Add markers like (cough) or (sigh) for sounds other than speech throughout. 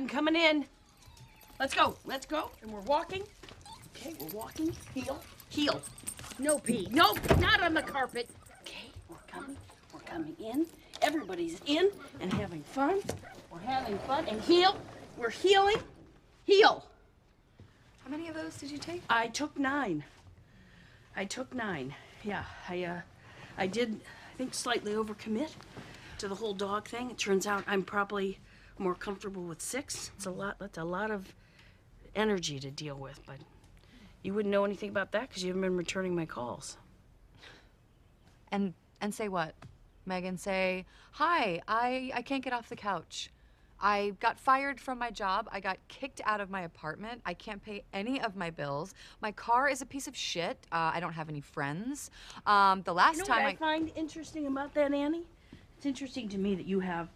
I'm coming in. Let's go. Let's go. And we're walking. Okay, we're walking. Heel. Heel. No pee. No, not on the carpet. Okay, we're coming. We're coming in. Everybody's in and having fun. We're having fun. And heel. We're healing. Heel. How many of those did you take? I took nine. I took nine. Yeah, I uh, I did. I think slightly overcommit to the whole dog thing. It turns out I'm probably more comfortable with six. It's a lot. That's a lot of energy to deal with. But you wouldn't know anything about that because you haven't been returning my calls. And and say what? Megan, say, "Hi, I I can't get off the couch. I got fired from my job. I got kicked out of my apartment. I can't pay any of my bills. My car is a piece of shit. Uh, I don't have any friends. Um, the last You know time what I, I find interesting about that, Annie? It's interesting to me that you have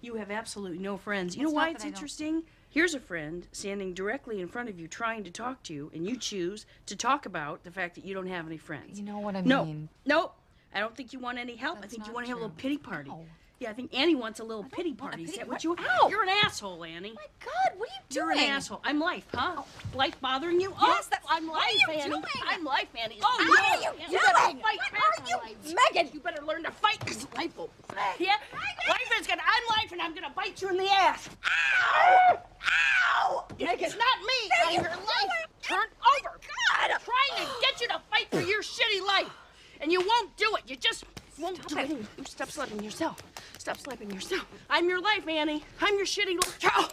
you have absolutely no friends. You know It's why it's I don't- interesting? Here's a friend standing directly in front of you trying to talk to you, and you choose to talk about the fact that you don't have any friends. You know what I no, mean. No, I don't think you want any help. I That's think you not want to have a little true. pity party. No. Yeah, I think Annie wants a little pity party. Is that what you Ow! You're an asshole, Annie. my God, what are you doing? You're an asshole. I'm life, huh? Oh. Life bothering you? Yes, oh, that's- I'm what life, are you Annie. doing? I'm life, Annie. Oh, no. what are you doing? fight What are you- life. Megan! You better learn to fight because life will. Yeah? Life is gonna. I'm life and I'm gonna bite you in the ass. Ow! Ow! It's not me. I'm your oh life. Turn over. God! I'm trying to get you to fight for your shitty life. And you won't do it. You just won't do it. You Stop slapping yourself. Stop slapping yourself. I'm your life, Annie. I'm your shitty life. Ow! Oh.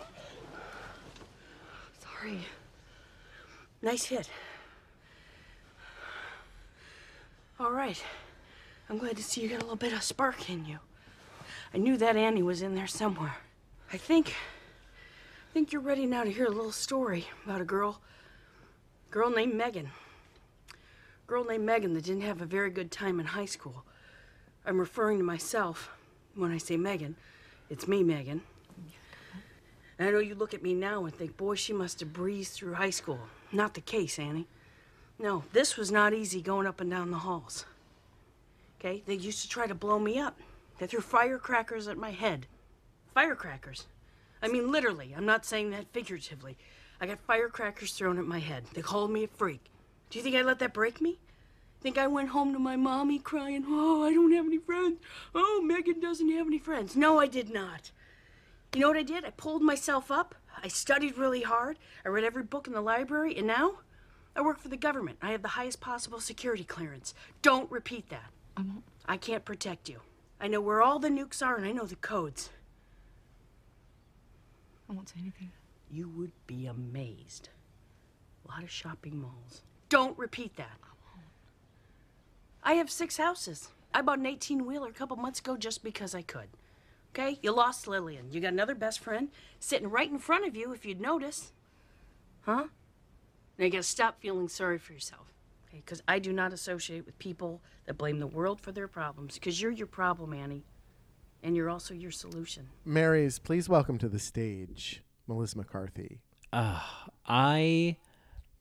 Sorry. Nice hit. All right. I'm glad to see you got a little bit of spark in you. I knew that Annie was in there somewhere. I think. I think you're ready now to hear a little story about a girl. Girl named Megan. Girl named Megan that didn't have a very good time in high school. I'm referring to myself when I say Megan. It's me, Megan. And I know you look at me now and think, boy, she must have breezed through high school. Not the case, Annie. No, this was not easy going up and down the halls. Okay? They used to try to blow me up. They threw firecrackers at my head. Firecrackers. I mean, literally. I'm not saying that figuratively. I got firecrackers thrown at my head. They called me a freak. Do you think I let that break me? Think I went home to my mommy crying, Oh, I don't have any friends. Oh, Megan doesn't have any friends. No, I did not. You know what I did? I pulled myself up. I studied really hard. I read every book in the library, and now I work for the government. I have the highest possible security clearance. Don't repeat that. I won't. I can't protect you. I know where all the nukes are, and I know the codes. I won't say anything. You would be amazed. A lot of shopping malls. Don't repeat that. I have six houses. I bought an 18 wheeler a couple months ago just because I could. Okay? You lost Lillian. You got another best friend sitting right in front of you if you'd notice. Huh? Now you gotta stop feeling sorry for yourself. Okay? Because I do not associate with people that blame the world for their problems. Because you're your problem, Annie. And you're also your solution. Marys, please welcome to the stage Melissa McCarthy. Ah, I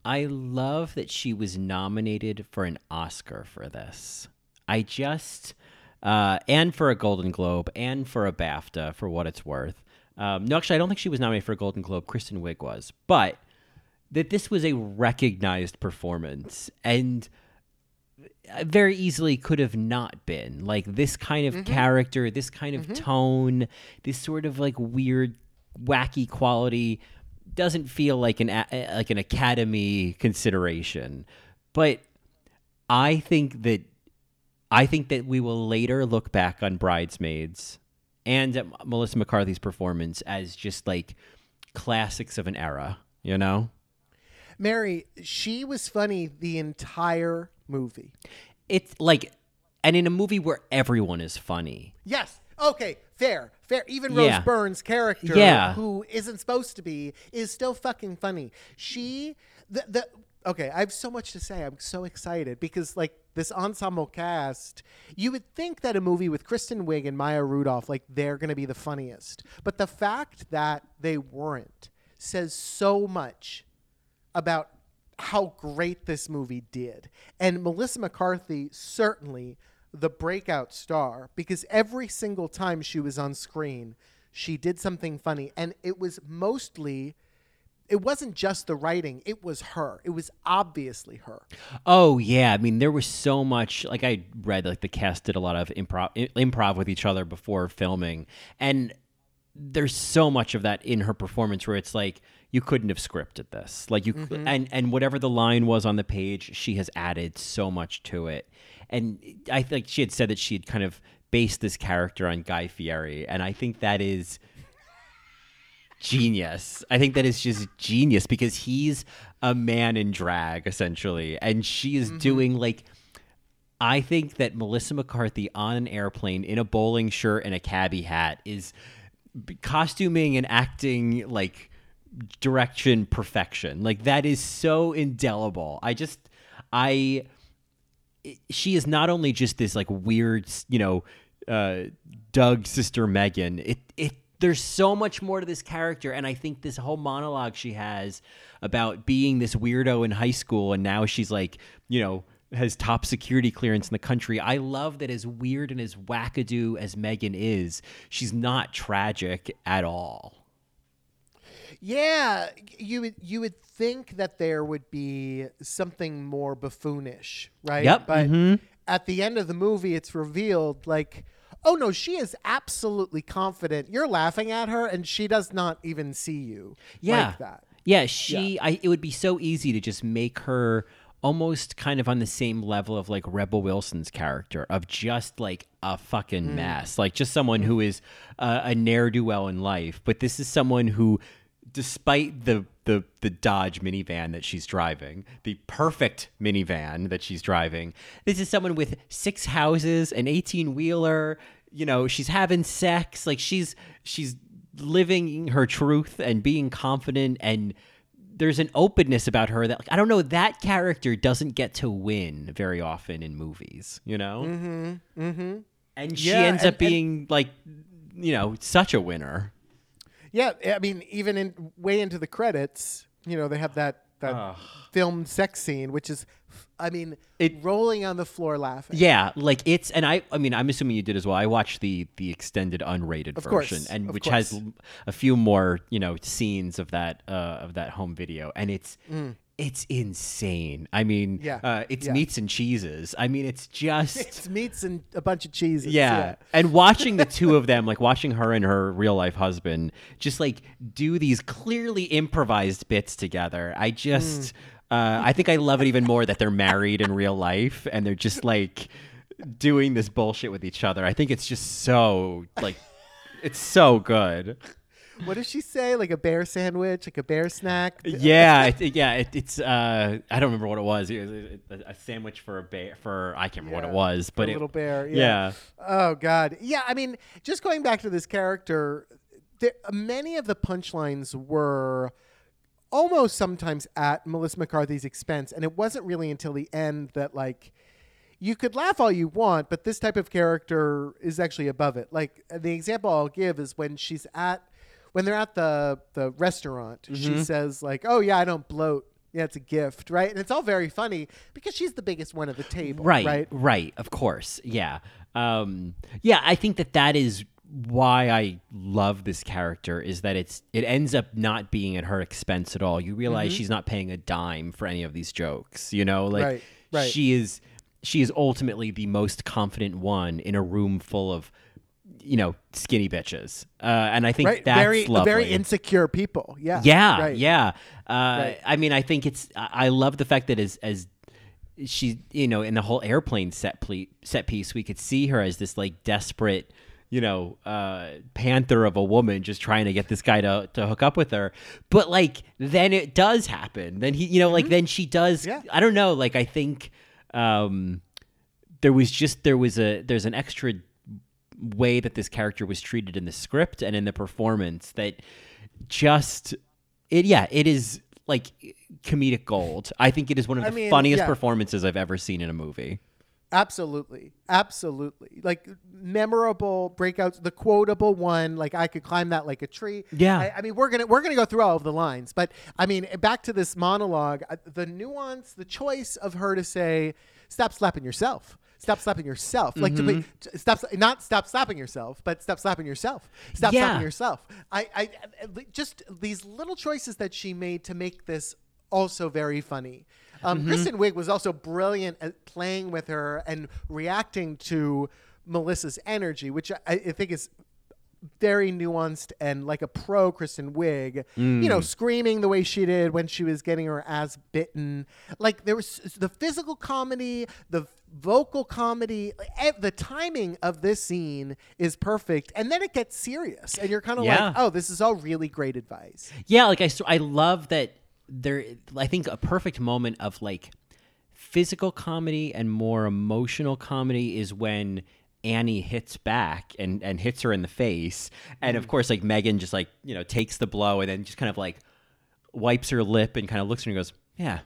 I love that she was nominated for an Oscar for this. I just uh, and for a Golden Globe and for a BAFTA for what it's worth. Um, no, actually, I don't think she was nominated for a Golden Globe. Kristen Wiig was, but that this was a recognized performance and very easily could have not been like this kind of character, this kind of tone, this sort of like weird, wacky quality doesn't feel like an like an academy consideration. But I think that I think that we will later look back on Bridesmaids and at Melissa McCarthy's performance as just like classics of an era, you know? Mary, she was funny the entire movie. It's like and in a movie where everyone is funny. Yes. Okay. Fair. Fair. Even Yeah. Rose Byrne's character, Yeah. who isn't supposed to be, is still fucking funny. She, the, the, okay, I have so much to say. I'm so excited because, like, this ensemble cast, you would think that a movie with Kristen Wiig and Maya Rudolph, like, they're going to be the funniest. But the fact that they weren't says so much about how great this movie did. And Melissa McCarthy certainly the breakout star because every single time she was on screen, she did something funny, and it was mostly. It wasn't just the writing; it was her. It was obviously her. Oh yeah, I mean there was so much. Like I read, like the cast did a lot of improv improv with each other before filming, and there's so much of that in her performance where it's like you couldn't have scripted this. Like you cou- mm-hmm. and and whatever the line was on the page, she has added so much to it. And I think she had said that she had kind of based this character on Guy Fieri, and I think that is genius. I think that is just genius because he's a man in drag essentially, and she is mm-hmm. doing like. I think that Melissa McCarthy on an airplane in a bowling shirt and a cabbie hat is costuming and acting like direction perfection. Like that is so indelible. I just I she is not only just this like weird, you know, uh, Doug sister Megan. It it there's so much more to this character, and I think this whole monologue she has about being this weirdo in high school, and now she's like, you know. Has top security clearance in the country. I love that as weird and as wackadoo as Megan is, she's not tragic at all. Yeah, you would you would think that there would be something more buffoonish, right? Yep, But mhm. at the end of the movie, it's revealed like, oh no, she is absolutely confident. You're laughing at her, and she does not even see you. yeah. like that. Yeah, she. I. It would be so easy to just make her almost kind of on the same level of like Rebel Wilson's character of just like a fucking mess, like just someone who is uh, a ne'er do well in life. But this is someone who, despite the the the Dodge minivan that she's driving, the perfect minivan that she's driving, this is someone with six houses, an eighteen wheeler. You know, she's having sex. Like she's she's living her truth and being confident and there's an openness about her that like, I don't know that character doesn't get to win very often in movies, you know? Mm-hmm. Mm-hmm. And she Yeah, ends and- up being like you know, such a winner. Yeah, I mean, even in way into the credits, you know, they have that that filmed sex scene, which is, I mean, It- rolling on the floor laughing. Yeah, like it's and I I mean I'm assuming you did as well. I watched the the extended unrated Of version course, and which has a few more, you know, scenes of that uh of that home video and it's it's insane. I mean, Mm. Yeah, uh, it's yeah. meats and cheeses. I mean, it's just (laughs) It's meats and a bunch of cheeses. yeah. And watching the two of them, like watching her and her real life husband, just like do these clearly improvised bits together. I just, uh, I think I love it even more that they're married in real life and they're just like doing this bullshit with each other. I think it's just so like, it's so good. What does she say? Like a bear sandwich, like a bear snack? (laughs) Yeah, it, yeah, it, it's. Uh, I don't remember what it was. It was a, a sandwich for a bear. For I can't remember what it was, but a it, little bear. Yeah. yeah. Oh God. Yeah. I mean, just going back to this character, there, many of the punchlines were almost sometimes at Melissa McCarthy's expense, and it wasn't really until the end that like. You could laugh all you want, but this type of character is actually above it. Like the example I'll give is when she's at when they're at the the restaurant, Mm-hmm. she says like, "Oh yeah, I don't bloat. Yeah, it's a gift, right?" And it's all very funny because she's the biggest one at the table, right Right? right of course yeah um yeah i think that that is why i love this character is that it's it ends up not being at her expense at all you realize she's not paying a dime for any of these jokes you know like Mm-hmm. Right, right. she is she is ultimately the most confident one in a room full of you know skinny bitches uh and i think Right, that's very lovely. very insecure people. Yeah, Yeah, right. yeah. Uh, Right. I mean, I think it's. I love the fact that as as she, you know, in the whole airplane set ple- set piece, we could see her as this like desperate, you know, uh, panther of a woman just trying to get this guy to to hook up with her. But like, then it does happen. Then he, you know, like then she does. Mm-hmm. Yeah. I don't know. Like, I think um, there was just there was a there's an extra way that this character was treated in the script and in the performance that just it yeah it is like comedic gold i think it is one of I the mean, funniest yeah. performances i've ever seen in a movie Absolutely, absolutely. Like memorable breakouts, the quotable one. Like I could climb that like a tree. Yeah. I, I mean, we're gonna we're gonna go through all of the lines, but I mean, back to this monologue. uh, The nuance, the choice of her to say, "Stop slapping yourself." Stop slapping yourself. Like to Mm-hmm. be, to stop, not stop slapping yourself, but stop slapping yourself. Stop Yeah. slapping yourself. I, I, I- just these little choices that she made to make this also very funny. Um, Mm-hmm. Kristen Wiig was also brilliant at playing with her and reacting to Melissa's energy, which I, I think is very nuanced and like a pro Kristen Wiig, you Mm. know, screaming the way she did when she was getting her ass bitten. Like there was the physical comedy, the vocal comedy, the timing of this scene is perfect, and then it gets serious, and you're kind of Yeah. like, oh, this is all really great advice. Yeah, like I I love that there. I think a perfect moment of like physical comedy and more emotional comedy is when Annie hits back and and hits her in the face, and of mm. course, like Megan just like you know takes the blow and then just kind of like wipes her lip and kind of looks at her and goes, "Yeah."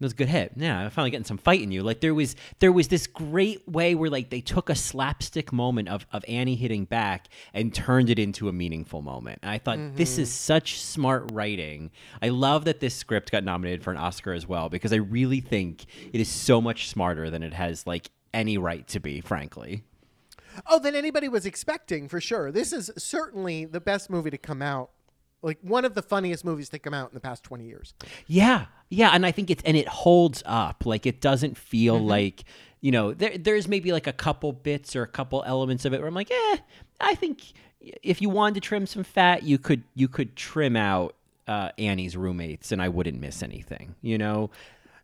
That was a good hit. Yeah, I'm finally getting some fight in you. Like there was there was this great way where like they took a slapstick moment of, of Annie hitting back and turned it into a meaningful moment. And I thought this is mm-hmm. such smart writing. I love that this script got nominated for an Oscar as well because I really think it is so much smarter than it has like any right to be, frankly. Oh, than anybody was expecting for sure. This is certainly the best movie to come out. Like one of the funniest movies to come out in the past 20 years. Yeah, yeah, and I think it's and it holds up. Like it doesn't feel like you know there there's maybe like a couple bits or a couple elements of it where I'm like, eh, I think if you wanted to trim some fat, you could you could trim out uh, Annie's roommates, and I wouldn't miss anything. You know,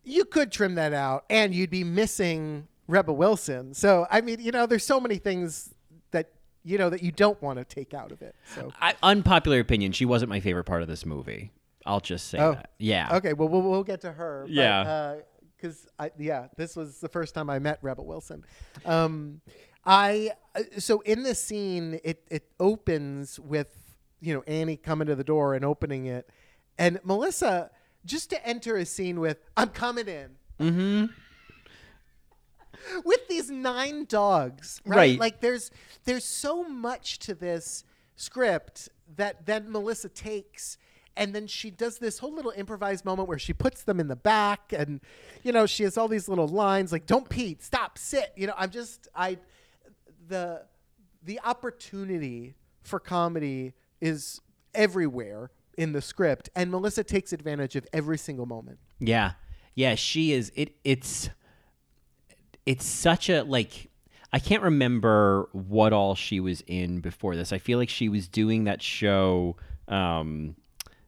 You could trim that out and you'd be missing Rebel Wilson. So, I mean, you know, there's so many things that, you know, that you don't want to take out of it. So, I, unpopular opinion, she wasn't my favorite part of this movie. I'll just say Oh. that. Yeah. okay, well, we'll, we'll get to her. but, Yeah. uh, Because I yeah, this was the first time I met Rebel Wilson. Um, I uh, so in this scene, it it opens with you know Annie coming to the door and opening it, and Melissa just to enter a scene with "I'm coming in." Mm-hmm. With these nine dogs, right? Right. Like there's there's so much to this script that then Melissa takes and then she does this whole little improvised moment where she puts them in the back and you know she has all these little lines like don't pee stop sit you know i'm just i the the opportunity for comedy is everywhere in the script and melissa takes advantage of every single moment Yeah. Yeah, she is it it's it's such a like I can't remember what all she was in before this. I feel like she was doing that show um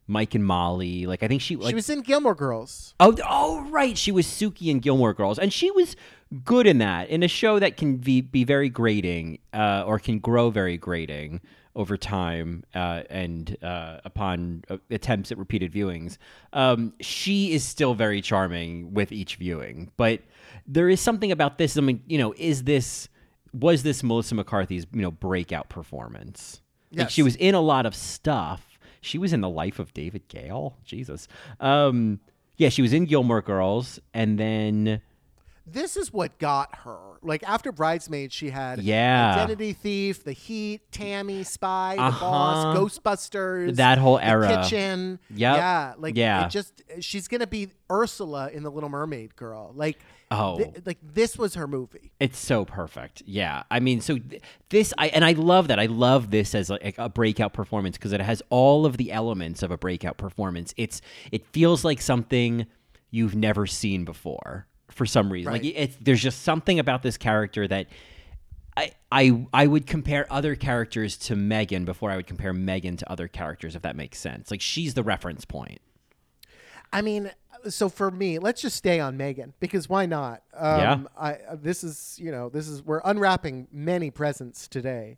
Mike and Molly. Like I think she like she was in gilmore girls Oh, oh, right. She was Sookie in Gilmore Girls, and she was good in that. In a show that can be be very grating, uh, or can grow very grating over time, uh, and uh, upon uh, attempts at repeated viewings, um, she is still very charming with each viewing. But there is something about this. I mean, you know, is this was this Melissa McCarthy's you know breakout performance? Like she was in a lot of stuff. She was in the life of David Gale. Jesus. Um, yeah, she was in Gilmore Girls, and then this is what got her. Like after Bridesmaids, she had Yeah. Identity Thief, The Heat, Tammy, Spy, The Uh-huh. Boss, Ghostbusters, That whole The era. Kitchen. Yep. Yeah, like Yeah. It just she's gonna be Ursula in The Little Mermaid, girl. Like Oh. thi- like this was her movie. it's so perfect. Yeah, I mean, so th- this, I and I love that. I love this as like a breakout performance because it has all of the elements of a breakout performance. It's it feels like something you've never seen before for some reason. Like Right. it's there's just something about this character that. I, I I would compare other characters to Megan before I would compare Megan to other characters, if that makes sense. Like she's the reference point. I mean, so for me, let's just stay on Megan because why not? Um, Yeah. I uh, this is you know this is we're unwrapping many presents today,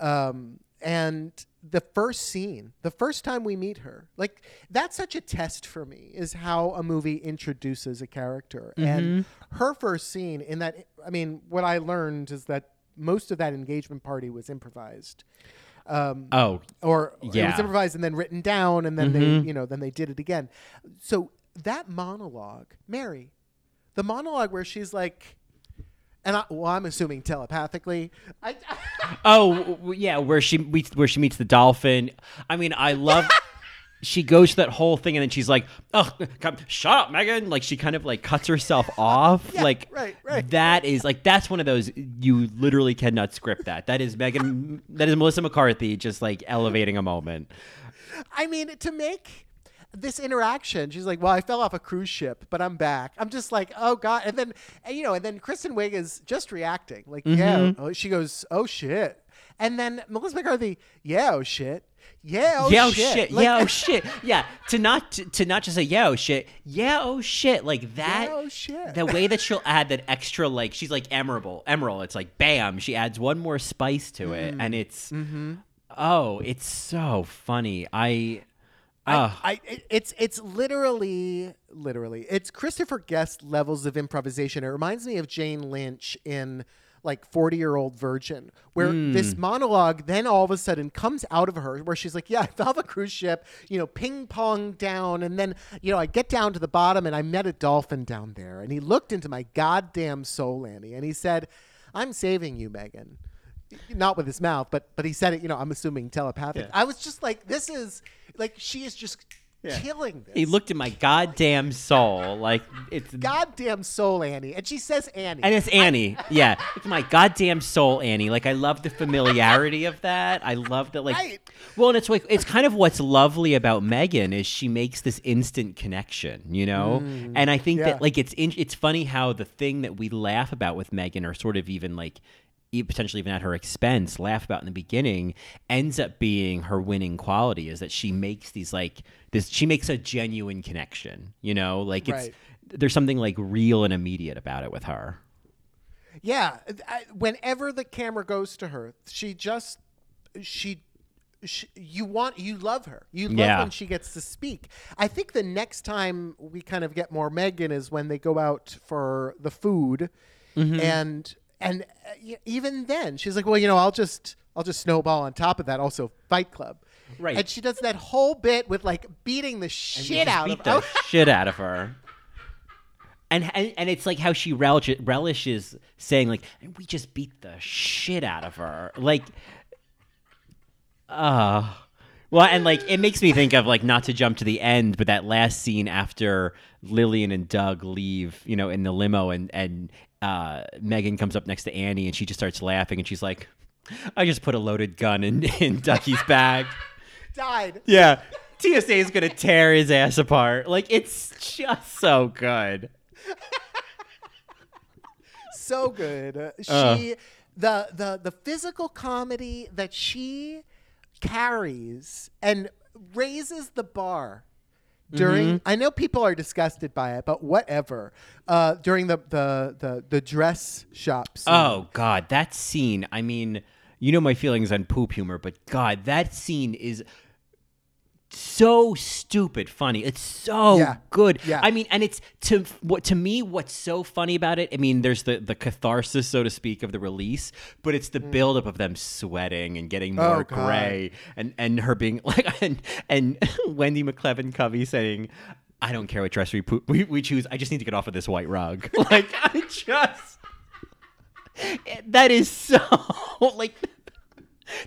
um, and the first scene, the first time we meet her, like that's such a test for me is how a movie introduces a character, and her first scene in that. I mean, what I learned is that most of that engagement party was improvised um, Oh, or yeah. it was improvised and then written down and then they you know then they did it again so that monologue mary the monologue where she's like and I, well i'm assuming telepathically I, (laughs) Oh w- yeah, where she meets where she meets the dolphin. I mean, I love (laughs) she goes to that whole thing and then she's like, "Oh, come, shut up, Megan!" Like she kind of like cuts herself (laughs) off. Yeah, like right, right. That is like that's one of those you literally cannot script that. That is Megan. that is Melissa McCarthy just like elevating a moment. I mean, to make this interaction, she's like, "Well, I fell off a cruise ship, but I'm back." I'm just like, "Oh God!" And then, and, you know, and then Kristen Wiig is just reacting, like, "Yeah." Oh, she goes, "Oh shit," and then Melissa McCarthy, "Yeah, oh shit." Yeah, oh yeah, oh shit. shit. Like- yeah, oh (laughs) shit. Yeah, to not to, to not just say yeah, oh shit. Yeah, oh shit. Like that. Yeah, oh shit. The way that she'll add that extra, like she's like Emerald. Emerald. It's like bam. She adds one more spice to it, Mm. and it's Mm-hmm. oh, it's so funny. I. I, Uh, I, it's it's literally literally it's Christopher Guest levels of improvisation. It reminds me of Jane Lynch in like 40 year old virgin where this monologue then all of a sudden comes out of her where she's like yeah i fell off a cruise ship you know ping pong down and then you know i get down to the bottom and i met a dolphin down there and he looked into my goddamn soul annie and he said i'm saving you megan not with his mouth, but but he said it. You know, I'm assuming telepathic. Yeah. I was just like, this is like she is just killing this. he looked at my goddamn soul. Like it's goddamn soul, Annie, and she says Annie. And it's Annie. yeah. It's my goddamn soul, Annie. Like I love the familiarity of that. I love that like Right. Well, and it's like it's kind of what's lovely about Megan is she makes this instant connection, you know? and I think Mm. yeah. that like it's in, it's funny how the thing that we laugh about with Megan are sort of even like potentially even at her expense laugh about in the beginning ends up being her winning quality is that she makes these like this she makes a genuine connection, you know? Like it's Right. there's something like real and immediate about it with her. yeah, I, whenever the camera goes to her, she just she. she you want you love her you love Yeah. when she gets to speak i think the next time we kind of get more megan is when they go out for the food Mm-hmm. and and uh, even then she's like well you know i'll just i'll just snowball on top of that also fight club Right. and she does that whole bit with like beating the shit out beat of the her (laughs) shit out of her. And, and and it's like how she relish, relishes saying like we just beat the shit out of her like uh well and like it makes me think of like not to jump to the end but that last scene after Lillian and Doug leave you know in the limo and and uh Megan comes up next to Annie and she just starts laughing and she's like I just put a loaded gun in (laughs) in Ducky's bag (laughs) died yeah. TSA is gonna tear his ass apart. Like it's just so good. (laughs) so good. Uh, She Uh. the the the physical comedy that she carries and raises the bar during Mm-hmm. I know people are disgusted by it, but whatever. Uh, during the, the the the dress shop scene. Oh God, that scene. I mean, you know my feelings on poop humor, but God, that scene is so stupid funny. It's so Yeah. good. Yeah. I mean, and it's to what to me what's so funny about it. I mean, there's the the catharsis, so to speak, of the release, but it's the buildup of them sweating and getting more Mm. Oh, God. gray, and and her being (laughs) like, and and (laughs) Wendi McClevin Covey saying. I don't care what dress we, we we choose. I just need to get off of this white rug. (laughs) Like I just that is so like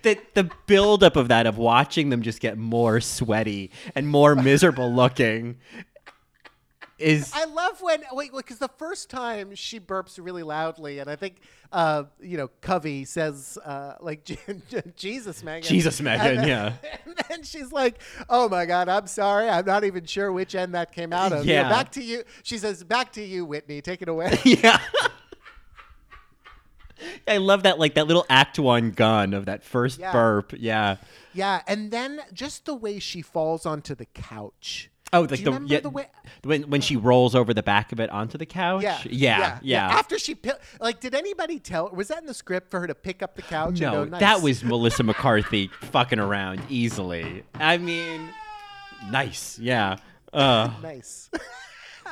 that the buildup of that of watching them just get more sweaty and more miserable (laughs) looking is I love when wait because the first time she burps really loudly, and I think uh, you know Covey says uh, like (laughs) Jesus Megan, Jesus, Megan, And- yeah. (laughs) and then she's like, "Oh my God, I'm sorry, I'm not even sure which end that came out of." You know, Yeah. back to you. She says, "Back to you, Whitney. Take it away." yeah. I love that like that little act one gun of that first Yeah. burp. Yeah. yeah, and then just the way she falls onto the couch. Oh, like the yeah, the way? when when she rolls over the back of it onto the couch. Yeah, Yeah. Yeah. After she like, did anybody tell? Was that in the script for her to pick up the couch? and No, go, that was (laughs) Melissa McCarthy fucking around easily. I mean, nice. Yeah. Uh, nice. (laughs)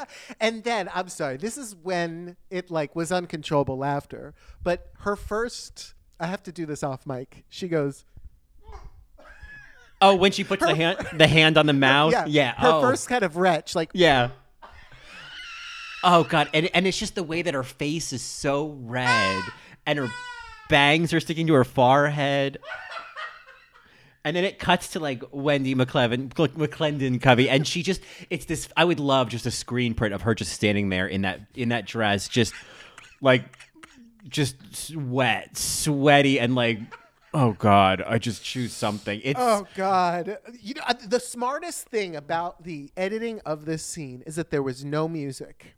(laughs) and then I'm sorry, this is when it like was uncontrollable laughter. But her first, I have to do this off mic. She goes, oh, when she puts the hand the hand on the (laughs) mouth. yeah, Yeah. Her oh. first kind of retch, like Yeah. Oh god, and and it's just the way that her face is so red and her bangs are sticking to her forehead. And then it cuts to like Wendi McClevin, McLendon Covey, and she just it's this. I would love just a screen print of her just standing there in that in that dress, just like just wet, sweaty, and like, oh god, I just choose something. It's Oh God! You know the smartest thing about the editing of this scene is that there was no music.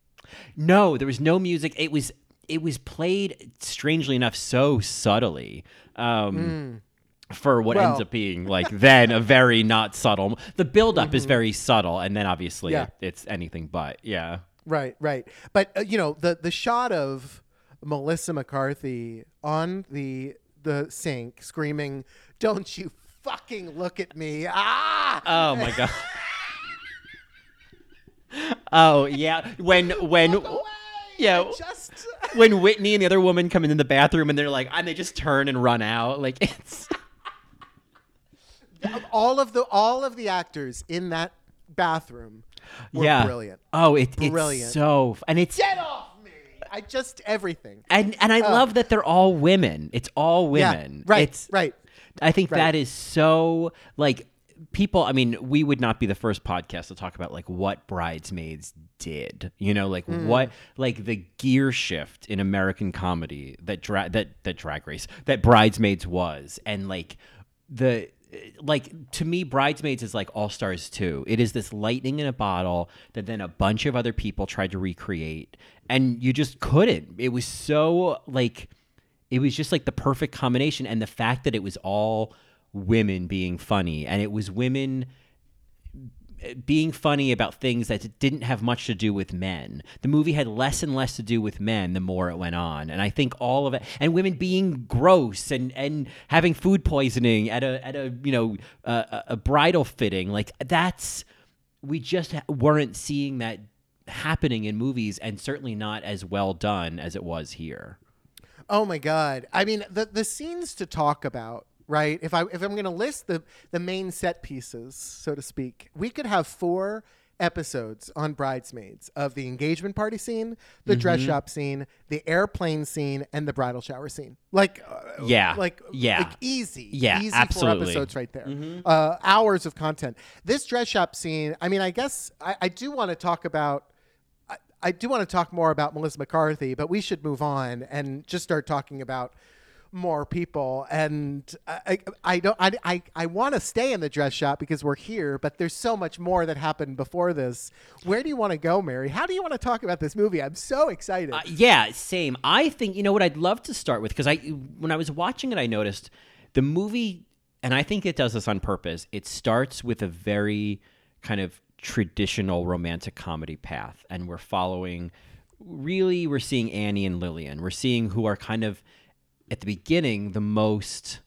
no, there was no music. It was it was played strangely enough so subtly. Um, For what ends Hmm. Up being like then a very not subtle. The buildup is very subtle, and then obviously Mm-hmm. Yeah. it's anything but. Yeah. Right, right. But uh, you know the the shot of Melissa McCarthy on the the sink screaming, "Don't you fucking look at me!" Ah! Oh my god. (laughs) oh yeah. When when yeah. Just when Whitney and the other woman come in the bathroom and they're like, and they just turn and run out. Like (laughs) it's all of the all of the actors in that bathroom were yeah, brilliant. Oh, it, it's Brilliant. so and it's Get off me! I just everything. and and I love that they're all women. It's all Yeah, women. right, It's right. I think right. that is so like people i mean we would not be the first podcast to talk about like what bridesmaids did you know like Mm. what like the gear shift in american comedy that dra- that that drag race that bridesmaids was and like the like to me bridesmaids is like all stars 2 it is this lightning in a bottle that then a bunch of other people tried to recreate and you just couldn't. It was so like it was just like the perfect combination and the fact that it was all women being funny and it was women being funny about things that didn't have much to do with men. The movie had less and less to do with men the more it went on. And I think all of it and women being gross and and having food poisoning at a at a, you know, a, a bridal fitting, like that's we just weren't seeing that happening in movies and certainly not as well done as it was here. Oh my god! I mean, the the scenes to talk about, right? If I if I'm going to list the the main set pieces, so to speak, we could have four episodes on bridesmaids of the engagement party scene, the dress Mm-hmm. shop scene, the airplane scene, and the bridal shower scene. Like, uh, Yeah. like Yeah. like easy, Yeah, easy absolutely. four episodes right there. Uh, hours of content. This dress shop scene. I mean, I guess I, I do want to talk about. I, I do want to talk more about Melissa McCarthy, but we should move on and just start talking about more people. And I, I, don't. I, I, I want to stay in the dress shop because we're here, but there's so much more that happened before this. Where do you want to go, Mary? How do you want to talk about this movie? I'm so excited. Uh, yeah, same. I think you know what I'd love to start with because I when I was watching it, I noticed the movie, and I think it does this on purpose. It starts with a very kind of traditional romantic comedy path, and we're following. Really, we're seeing Annie and Lillian. We're seeing who are kind of at the beginning the most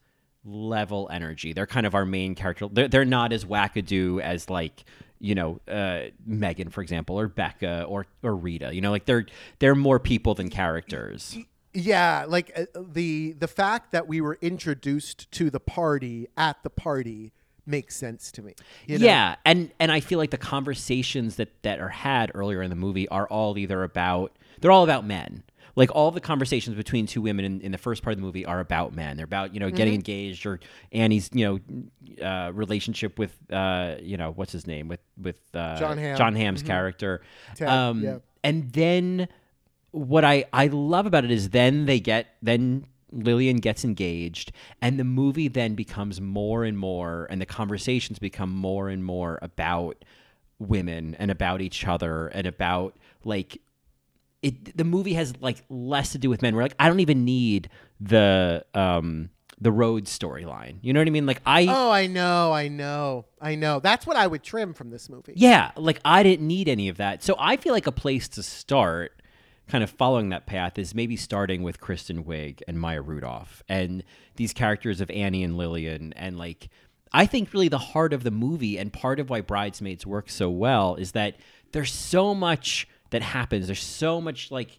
level energy. They're kind of our main character. They're, they're not as wackadoo as like you know uh, Megan, for example, or Becca or or Rita. You know, like they're they're more people than characters. Yeah, like uh, the the fact that we were introduced to the party at the party makes sense to me. you know? Yeah, and and I feel like the conversations that that are had earlier in the movie are all either about they're all about men. Like all the conversations between two women in, in the first part of the movie are about men. They're about you know getting engaged or Annie's you know uh, relationship with uh, you know what's his name with with uh, Jon Hamm. Jon Hamm's character. Ted, um, yeah. And then what I I love about it is then they get then Lillian gets engaged and the movie then becomes more and more and the conversations become more and more about women and about each other and about like it the movie has like less to do with men. We're like I don't even need the um the road storyline. You know what I mean? Like I Oh, I know, I know, I know. That's what I would trim from this movie. yeah, like I didn't need any of that. So I feel like a place to start, kind of following that path, is maybe starting with Kristen Wiig and Maya Rudolph and these characters of Annie and Lillian. And like, I think really the heart of the movie and part of why Bridesmaids works so well is that there's so much that happens. There's so much like,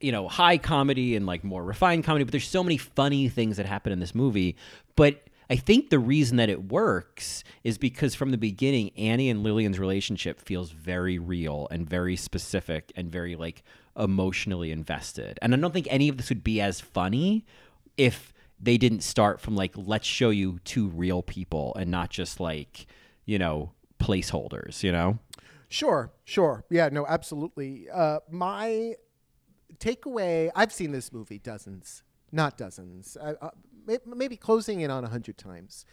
you know, high comedy and like more refined comedy, but there's so many funny things that happen in this movie. But I think the reason that it works is because from the beginning, Annie and Lillian's relationship feels very real and very specific and very like emotionally invested. And I don't think any of this would be as funny if they didn't start from like let's show you two real people and not just like you know placeholders. You know. Sure, sure. Yeah, no, absolutely. Uh, my takeaway I've seen this movie dozens, not dozens, uh, uh, maybe closing in on a hundred times.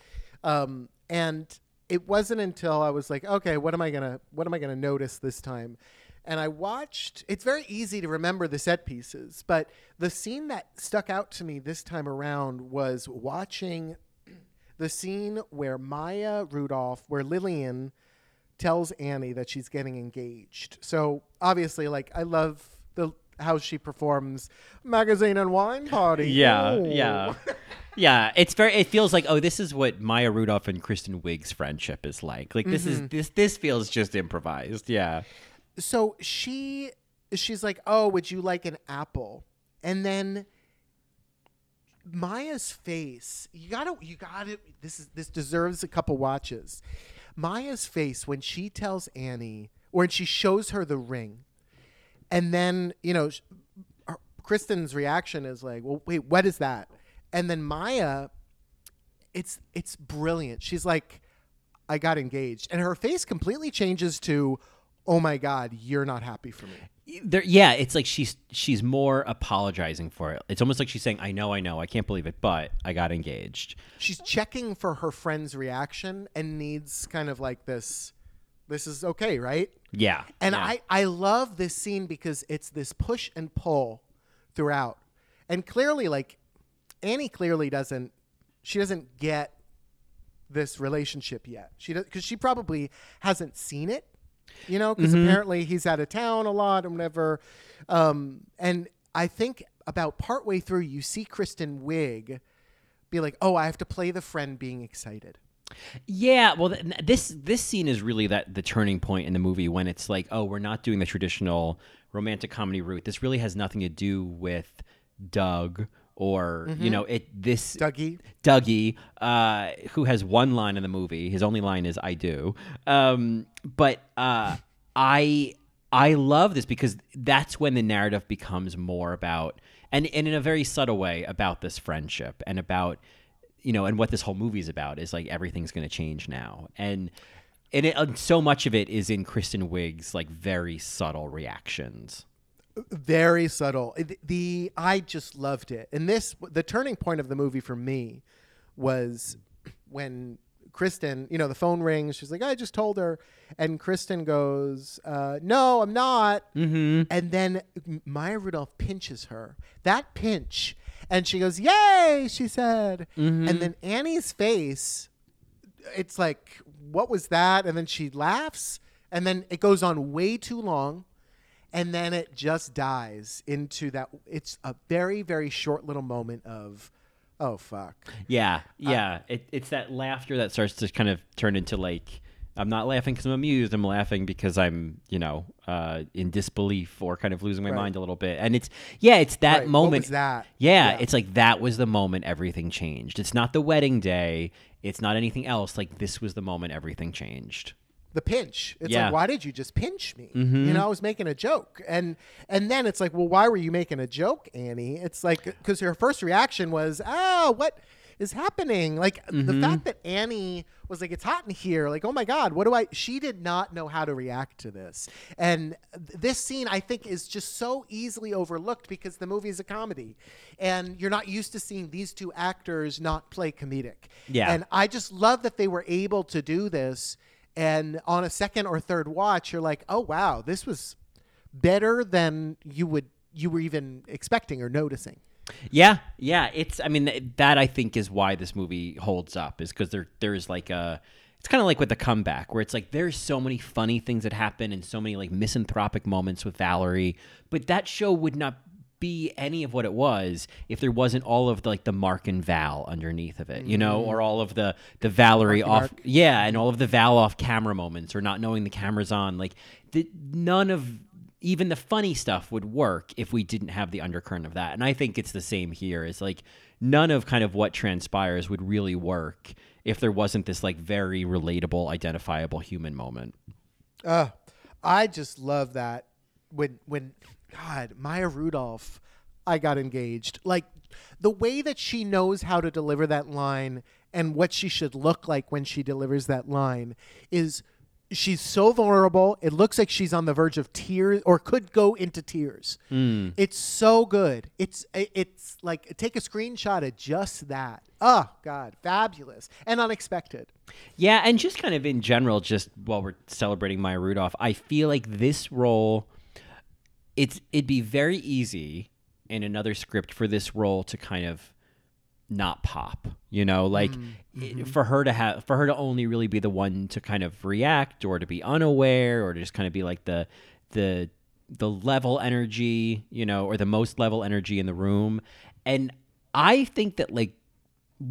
Um, and it wasn't until I was like, okay, what am I gonna what am I gonna notice this time? And I watched. It's very easy to remember the set pieces, but the scene that stuck out to me this time around was watching (clears throat) the scene where Maya Rudolph, where Lillian tells Annie that she's getting engaged. So obviously, like I love the how she performs magazine and wine party. (laughs) Yeah, Ooh. yeah, (laughs) yeah. It's very. It feels like oh, this is what Maya Rudolph and Kristen Wiig's friendship is like. Like this is mm-hmm. this this feels just improvised. Yeah. So she she's like, "Oh, would you like an apple?" And then Maya's face, you gotta, you gotta. This is this deserves a couple watches. Maya's face when she tells Annie, when she shows her the ring, and then you know, her- Kristen's reaction is like, "Well, wait, what is that?" And then Maya, it's it's brilliant. She's like, "I got engaged," and her face completely changes to, "Oh my God, you're not happy for me." There, yeah, it's like she's she's more apologizing for it. It's almost like she's saying, "I know, I know, I can't believe it, but I got engaged." she's checking for her friend's reaction and needs kind of like this this is okay right Yeah, and yeah. i i love this scene because it's this push and pull throughout and clearly like annie clearly doesn't she doesn't get this relationship yet she does because she probably hasn't seen it you know because apparently he's out of town a lot and whatever um and i think about partway through you see kristen wiig be like, oh, I have to play the friend being excited. Yeah, well, th- this this scene is really that the turning point in the movie when it's like, oh, we're not doing the traditional romantic comedy route. This really has nothing to do with Doug or you know it. This Dougie. Dougie, uh, who has one line in the movie. His only line is "I do," um, but uh, I I love this because that's when the narrative becomes more about and, and in a very subtle way about this friendship and about you know and what this whole movie is about is like everything's going to change now and and, it, and so much of it is in Kristen Wiig's like very subtle reactions. Very subtle. The, the I just loved it. And this the turning point of the movie for me was when Kristen, you know, the phone rings. She's like, I just told her. And Kristen goes, uh, No, I'm not. Mm-hmm. And then Maya Rudolph pinches her. That pinch. And she goes, Yay, she said. And then Annie's face, it's like, What was that? And then she laughs. And then it goes on way too long. And then it just dies into that. It's a very, very short little moment of, Oh, fuck. Yeah, yeah. it, it's that laughter that starts to kind of turn into like I'm not laughing because I'm amused. I'm laughing because I'm, you know, uh, in disbelief or kind of losing my Right. mind a little bit. And it's yeah, it's that Right, moment. that? Yeah, Yeah. it's like that was the moment everything changed. It's not the wedding day. It's not anything else. Like this was the moment everything changed. The pinch. It's Yeah. like, why did you just pinch me? Mm-hmm. You know, I was making a joke, and and then it's like, well, why were you making a joke, Annie? It's like because her first reaction was, ah, what is happening? Like Mm-hmm. the fact that Annie was like, it's hot in here. Like, oh my god, what do I? She did not know how to react to this, and th- this scene I think is just so easily overlooked because the movie is a comedy, and you're not used to seeing these two actors not play comedic. Yeah. and I just love that they were able to do this. And on a second or third watch, you're like, oh wow, this was better than you would you were even expecting or noticing. Yeah, yeah. It's. I mean, that I think is why this movie holds up is because there there's like a. It's kind of like with the comeback, where it's like there's so many funny things that happen and so many like misanthropic moments with Valerie, but that show would not be any of what it was if there wasn't all of the, like the Mark and Val underneath of it, you know, or all of the the Valerie off, yeah, and all of the Val off camera moments or not knowing the camera's on. Like, the, none of even the funny stuff would work if we didn't have the undercurrent of that. And I think it's the same here. It's like none of kind of what transpires would really work if there wasn't this like very relatable, identifiable human moment. Uh, I just love that when when God Maya Rudolph, I got engaged. Like the way that she knows how to deliver that line and what she should look like when she delivers that line is she's so vulnerable. It looks like she's on the verge of tears or could go into tears. Hmm. It's so good. It's it's like take a screenshot of just that. Oh God, fabulous and unexpected. Yeah, and just kind of in general, just while we're celebrating Maya Rudolph, I feel like this role, it's it'd be very easy in another script for this role to kind of not pop. You know, like mm, it- mm-hmm. for her to have for her to only really be the one to kind of react or to be unaware or to just kind of be like the the the level energy, you know, or the most level energy in the room. And I think that like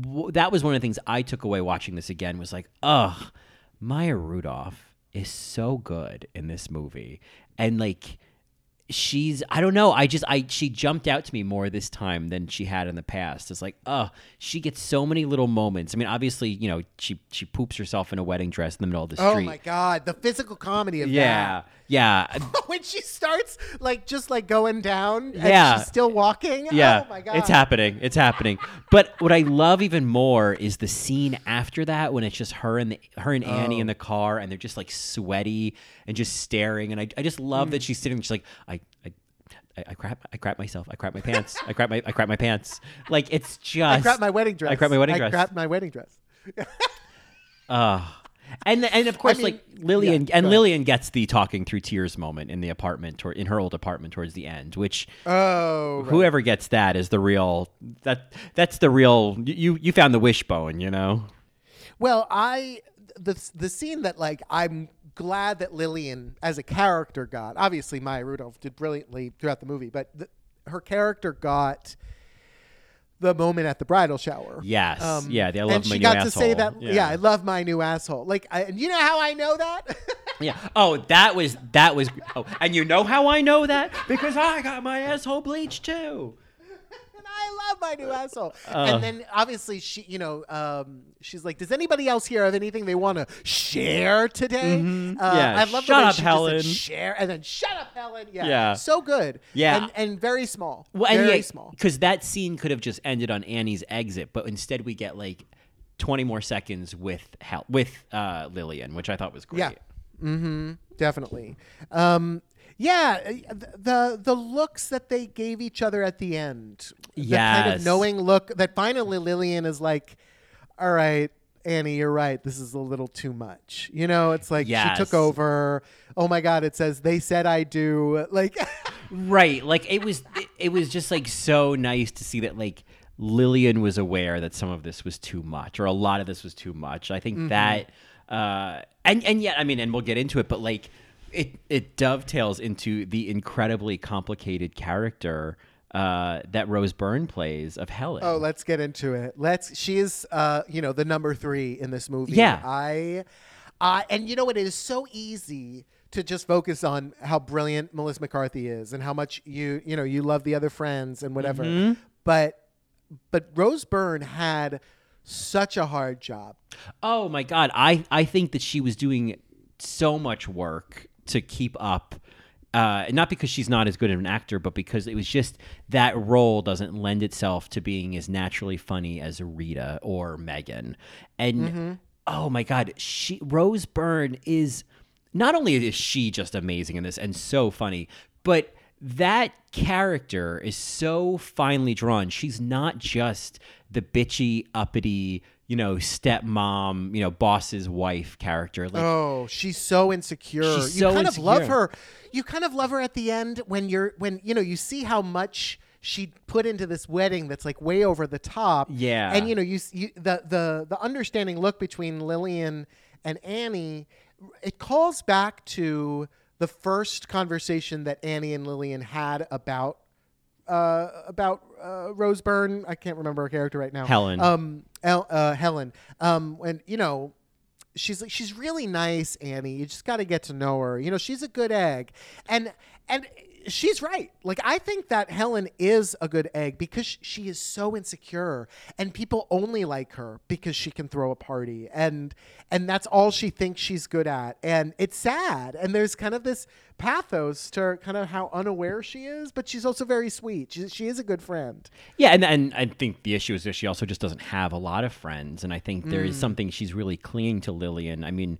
w- that was one of the things I took away watching this again was like, ugh, Maya Rudolph is so good in this movie. And like she's I don't know, I just I she jumped out to me more this time than she had in the past. It's like, oh, she gets so many little moments. I mean, obviously, you know, she she poops herself in a wedding dress in the middle of the oh street. Oh my God, the physical comedy of that. Yeah. Yeah. (laughs) when she starts like just like going down and Yeah. she's still walking. Yeah, Oh my God. it's happening. It's happening. But what I love even more is the scene after that when it's just her and the, her and Annie Oh. in the car and they're just like sweaty and just staring. And I, I just love Mm. that she's sitting. She's like, I, I, I, I crap, I crap myself. I crap my pants. I crap my, I crap my pants. Like it's just. I crap my wedding dress. I crap my wedding dress. (laughs) I crap my wedding dress. Uh, and and of course, mean, like Lillian, yeah, and. Lillian gets the talking through tears moment in the apartment, toward, in her old apartment towards the end, which Oh, right. whoever gets that is the real that that's the real you you found the wishbone you know Well, I the the scene that like I'm glad that Lillian as a character got. Obviously, Maya Rudolph did brilliantly throughout the movie, but the, her character got the moment at the bridal shower. Yes. Um, yeah, the I love and my she new got to say that. Yeah. Yeah. I love my new asshole. Like, I, and you know how I know that? (laughs) yeah oh that was that was oh and you know how i know that because i got my asshole bleached too I love my new asshole. Uh. and then obviously she, you know, um, she's like, "Does anybody else here have anything they want to share today?" Uh, Mm-hmm. Yeah, I love shut the way up, she Helen. Share and then shut up, Helen. Yeah, Yeah. so good. Yeah. and, and very small. well very yeah, small. because that scene could have just ended on annie's exit but instead we get like 20 more seconds with Hel- with uh lillian which i thought was great Yeah. Mm-hmm. Definitely. Um, yeah, uh, the the looks that they gave each other at the end. The kind of knowing look that finally Lillian is like, all right, Annie, you're right. This is a little too much. You know, it's like Yes. she took over. Oh my God, it says they said I do. (laughs) Like, Right. Like it was it, it was just like so nice to see that like Lillian was aware that some of this was too much or a lot of this was too much. I think Mm-hmm. that uh and and yet I mean and we'll get into it but like it it dovetails into the incredibly complicated character uh that Rose Byrne plays of Helen. oh, let's get into it. Let's. She is, uh, you know, the number three in this movie. Yeah. I, I, and you know what? It is so easy to just focus on how brilliant Melissa McCarthy is and how much you, you know, you love the other friends and whatever. Mm-hmm. But, but Rose Byrne had such a hard job. Oh my god, I I think that she was doing so much work to keep up. Uh, not because she's not as good of an actor, but because it was just that role doesn't lend itself to being as naturally funny as Rita or Megan. And oh my god, she Rose Byrne is not only is she just amazing in this and so funny, but that character is so finely drawn. She's not just the bitchy, uppity, you know, stepmom, you know, boss's wife character. Like, Oh, she's so insecure. She's you so kind of love her. You kind of love her at the end when you're when you know you see how much she put into this wedding that's like way over the top. Yeah. and you know you, you the the the understanding look between Lillian and Annie, it calls back to the first conversation that Annie and Lillian had about uh, about uh, Rose Byrne. I can't remember her character right now. Helen. Um, El- uh, Helen. Um, when you know, she's like she's really nice, Annie. You just got to get to know her. You know, she's a good egg, and and she's right. Like I think that Helen is a good egg because she is so insecure and people only like her because she can throw a party and and that's all she thinks she's good at. And it's sad. And there's kind of this pathos to kind of how unaware she is, but she's also very sweet. She, she is a good friend. Yeah, and and I think the issue is that she also just doesn't have a lot of friends, and I think there is mm. something she's really clinging to Lillian. I mean,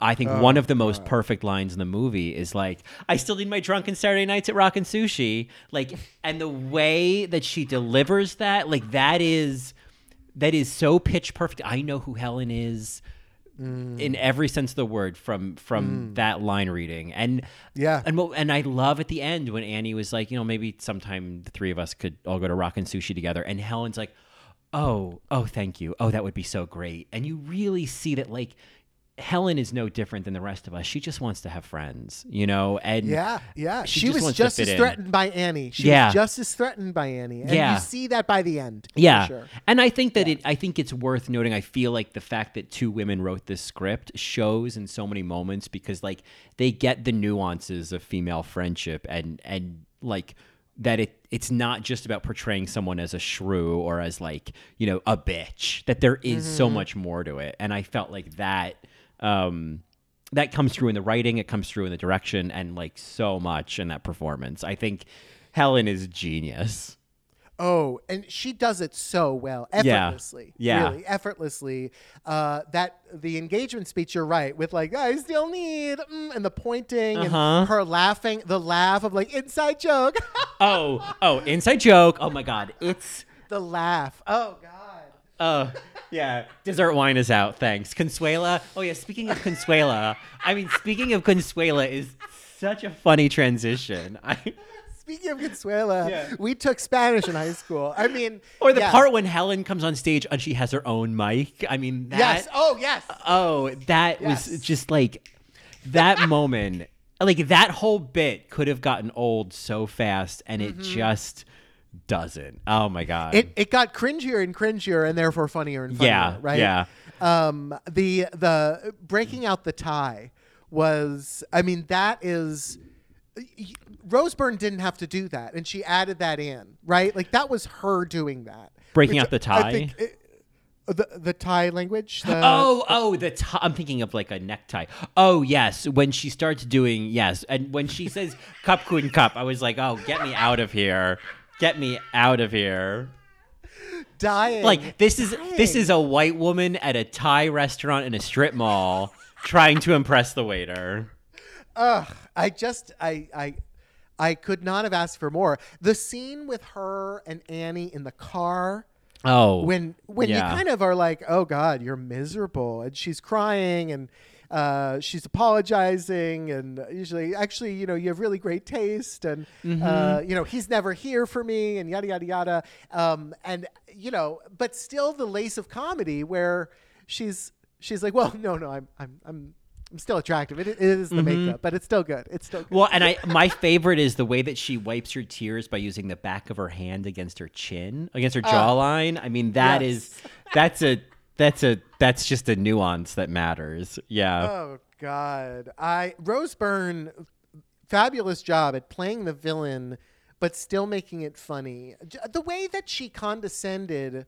I, think oh, one of the most perfect lines in the movie is like, "I still need my drunken Saturday nights at Rockin' Sushi," like, and the way that she delivers that, like, that is that is so pitch perfect. I know who Helen is. Mm. In every sense of the word, from from mm. that line reading, and Yeah. and and I love at the end when Annie was like, you know, maybe sometime the three of us could all go to Rockin' Sushi together, and Helen's like, oh, oh, thank you, oh, that would be so great, and you really see that like Helen is no different than the rest of us. She just wants to have friends, you know, and Yeah, yeah. she She, just was just as in. threatened by Annie. She Yeah. was just as threatened by Annie. And Yeah. you see that by the end. Yeah. sure. And I think that it I think it's worth noting I feel like the fact that two women wrote this script shows in so many moments because like they get the nuances of female friendship and and like that it it's not just about portraying someone as a shrew or as like, you know, a bitch. That there is so Mm-hmm. much more to it. And I felt like that um that comes through in the writing, it comes through in the direction and like so much in that performance. I think Helen is genius. Oh, and she does it so well, Yeah. effortlessly. Yeah. really effortlessly. Uh, that the engagement speech, you're right, with like I still need, mm, and the pointing Uh-huh. and her laughing, the laugh of like inside joke, (laughs) Oh, oh, inside joke. Oh my god. It's the laugh. Oh God. Oh yeah. Dessert wine is out, thanks. Consuela. Oh yeah, speaking of Consuela, I mean speaking of Consuela is such a funny transition. I Speaking of Consuela, Yeah. we took Spanish in high school. I mean, or the yeah. part when Helen comes on stage and she has her own mic. I mean that Yes. Oh yes. Oh, that was just like that moment. Like that whole bit could have gotten old so fast and it mm-hmm. just doesn't. Oh my god. It it got cringier and cringier, and therefore funnier and funnier. Yeah, Right. yeah. Um. The the breaking out the tie was. I mean, that is. y- y- Rose Byrne didn't have to do that, and she added that in, right? Like that was her doing that. Breaking out the I tie? think it- the the Thai language. The, Oh, oh, the t- I'm thinking of like a necktie. Oh, yes, when she starts doing yes, and when she says "cup queen cup," I was like, "Oh, get me out of here, get me out of here!" dying. Like this is this is a white woman at a Thai restaurant in a strip mall trying to impress the waiter. Ugh, I just I I I could not have asked for more. The scene with her and Annie in the car Oh, when when yeah. you kind of are like, "Oh god, you're miserable." And she's crying and uh, she's apologizing and usually actually, you know, you have really great taste and Mm-hmm. uh, you know, he's never here for me and yada yada yada. Um, and you know, but still the lace of comedy where she's she's like, "Well, (laughs) no, no, I'm I'm I'm I'm still attractive. It, it is the makeup, but it's still good. It's still good." Mm-hmm. Well, and I (laughs) my favorite is the way that she wipes her tears by using the back of her hand against her chin, against her jawline. I mean, that yes. is that's a that's a that's just a nuance that matters. Yeah. Oh God, I Rose Byrne, fabulous job at playing the villain, but still making it funny. The way that she condescended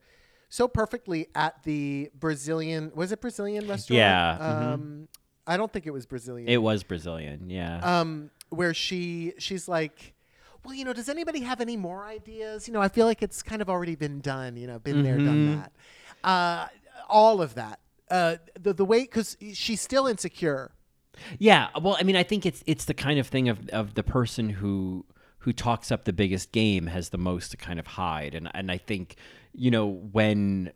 so perfectly at the Brazilian was it Brazilian restaurant? Yeah, mhm. Um, I don't think it was Brazilian. It was Brazilian, yeah. um, where she she's like. Well, you know, does anybody have any more ideas? You know, I feel like it's kind of already been done. You know, been there, done that. Uh, all of that. Uh, the the way because she's still insecure. Yeah, well, I mean, I think it's it's the kind of thing of of the person who who talks up the biggest game has the most to kind of hide, and and I think you know when.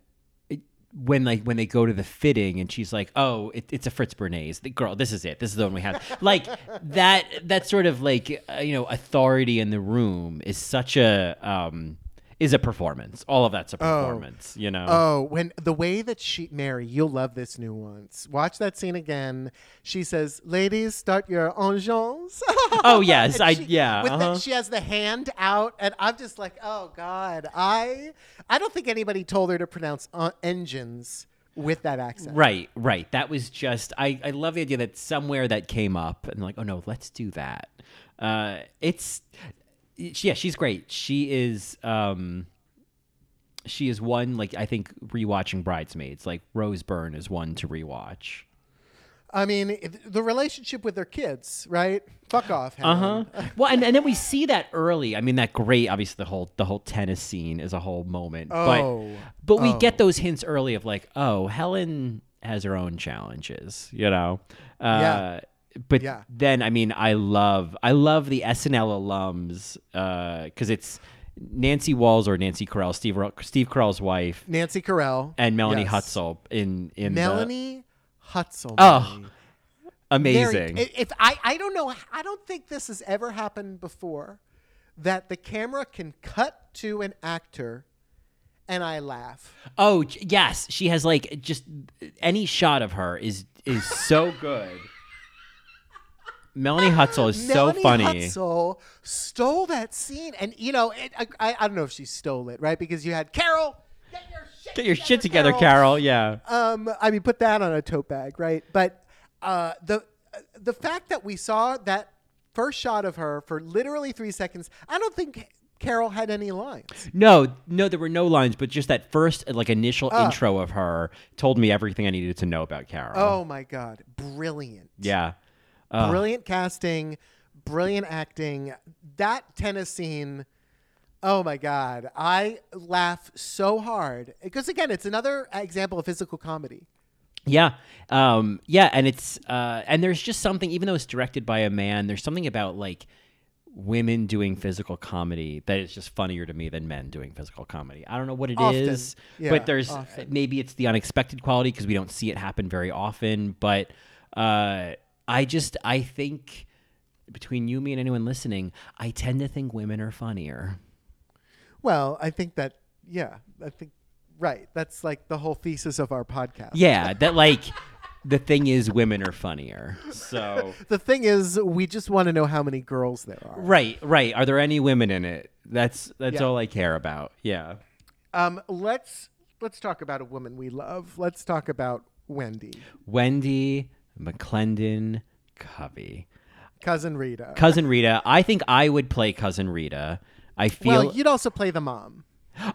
When like when they go to the fitting and she's like, "Oh, it, it's a Fritz Bernays, the girl. This is it. This is the one we have." (laughs) like that. That sort of like uh, you know authority in the room is such a um is a performance. All of that's a performance. You know. Oh, when the way that she Mary, you'll love this nuance. Watch that scene again. She says, "Ladies, start your engines." (laughs) oh yes, I she- yeah. With uh-huh. the, she has the hand out, and I'm just like, oh god, I I don't think anybody told her to pronounce uh, engines with that accent. Right, right. That was just I, I love the idea that somewhere that came up and like, oh no, let's do that. uh, it's yeah, she's great. She is um, she is one like I think rewatching Bridesmaids. Like Rose Byrne is one to rewatch. I mean, the relationship with their kids, right? Fuck off. Uh Helen. huh. well, and, and then we see that early. I mean, that great. Obviously, the whole the whole tennis scene is a whole moment. Oh. but but we Oh. get those hints early of like, oh, Helen has her own challenges. You know. Uh, Yeah. But Yeah. then, I mean, I love I love the SNL alums uh, because it's Nancy Walls or Nancy Carell, Steve Steve Carell's wife, Nancy Carell and Melanie yes. Hutsell in in the- Melanie Hutsell. Oh, amazing. If I, I don't know, I don't think this has ever happened before, that the camera can cut to an actor, and I laugh. Oh yes, she has like just any shot of her is is so good. Melanie Hutsell is Melanie so funny. Melanie Hutsell stole that scene, and you know, it, I, I I don't know if she stole it, right? Because you had Carol. Get your shit Get your shit together, Carol. Yeah. Um, I mean, put that on a tote bag, right? But uh, the the fact that we saw that first shot of her for literally three seconds, I don't think Carol had any lines. No, no, there were no lines, but just that first like initial Ah. intro of her told me everything I needed to know about Carol. Oh my god, brilliant! yeah. Uh, brilliant casting, brilliant acting. That tennis scene. Oh my god, I laugh so hard because again, it's another example of physical comedy. Yeah, um, yeah, and it's uh, and there's just something, even though it's directed by a man, there's something about like women doing physical comedy that is just funnier to me than men doing physical comedy. I don't know what it is, Often. Yeah, but there's often. maybe it's the unexpected quality because we don't see it happen very often. But uh, I just I think between you, me, and anyone listening, I tend to think women are funnier. Well, I think that yeah, I think right. That's like the whole thesis of our podcast. Yeah, that like the thing is women are funnier. So (laughs) The thing is, we just want to know how many girls there are. Right, right. Are there any women in it? That's that's Yeah. all I care about. Yeah. Um, let's let's talk about a woman we love. Let's talk about Wendi, Wendi McLendon Covey. cousin Rita. Cousin Rita. I think I would play cousin Rita. I feel well, you'd also play the mom.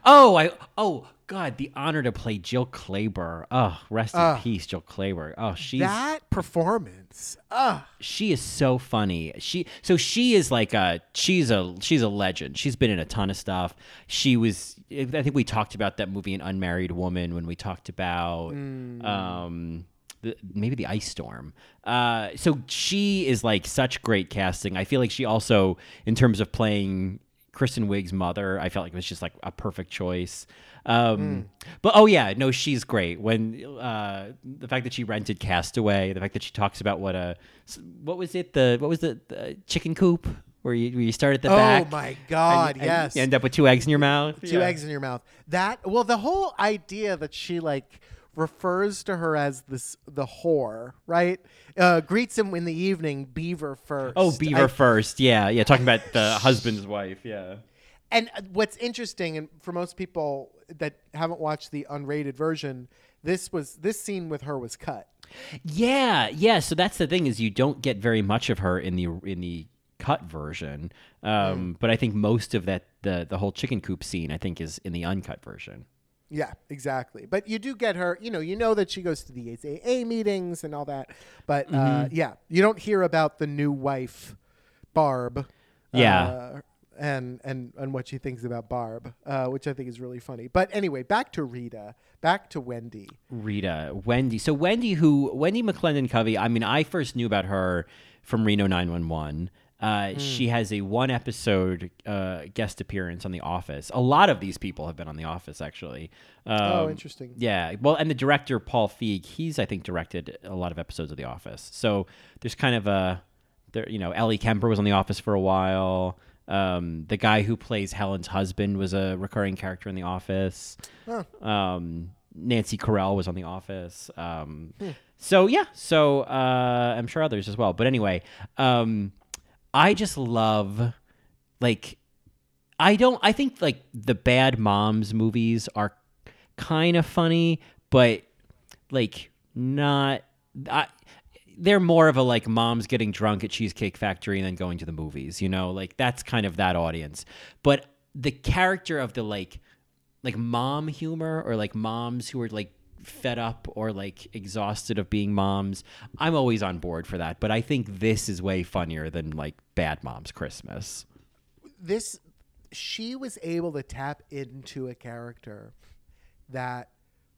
Oh, I oh God, the honor to play Jill Clayburgh. Oh, rest in peace, Jill Clayburgh. Oh, she's that performance. Ah, she is so funny. She so she is like a she's a she's a legend. She's been in a ton of stuff. She was I think we talked about that movie an unmarried woman when we talked about um the, maybe the ice storm. Uh so she is like such great casting. I feel like she also in terms of playing Kristen Wiig's mother, I felt like it was just like a perfect choice. Um, But oh yeah, no, she's great. When uh, the fact that she rented Castaway, the fact that she talks about what a what was it the what was the, the chicken coop where you where you start at the Oh back. Oh my God, and- and yes. you end up with two eggs in your mouth. two eggs in your mouth. That well, the whole idea that she like refers to her as this the whore, right? Uh, greets him in the evening, Beaver first. Oh, Beaver I- first. Yeah, yeah. Talking about the husband's wife. Yeah. And uh, what's interesting, and for most people that haven't watched the unrated version, this was this scene with her was cut. Yeah, yeah. So that's the thing is you don't get very much of her in the in the cut version. Um, But I think most of that the the whole chicken coop scene I think is in the uncut version. Yeah, exactly. But you do get her. You know, you know that she goes to the AA meetings and all that. But uh, Mm-hmm. yeah, you don't hear about the new wife, Barb. Yeah. uh, and and and what she thinks about Barb, uh, which I think is really funny. But anyway, back to Rita, back to Wendi. Rita, Wendi. So Wendi, who Wendi McLendon Covey. I mean, I first knew about her from Reno 911. Uh, She has a one episode uh, guest appearance on The Office. A lot of these people have been on The Office, actually. Um, Oh, interesting. Yeah. Well, and the director Paul Feig, he's I think directed a lot of episodes of The Office. So there's kind of a, there. You know, Ellie Kemper was on The Office for a while. Um, the guy who plays Helen's husband was a recurring character in The Office. Um, Nancy Carell was on The Office. Um, So yeah, so uh, I'm sure others as well. But anyway, um, I just love like I don't. I think like the Bad Moms movies are kind of funny, but like not. I they're more of a like mom's getting drunk at Cheesecake Factory and then going to the movies, you know, like that's kind of that audience. But the character of the like like mom humor or like moms who are like fed up or like exhausted of being moms, I'm always on board for that. But I think this is way funnier than like Bad Moms Christmas. this she was able to tap into a character that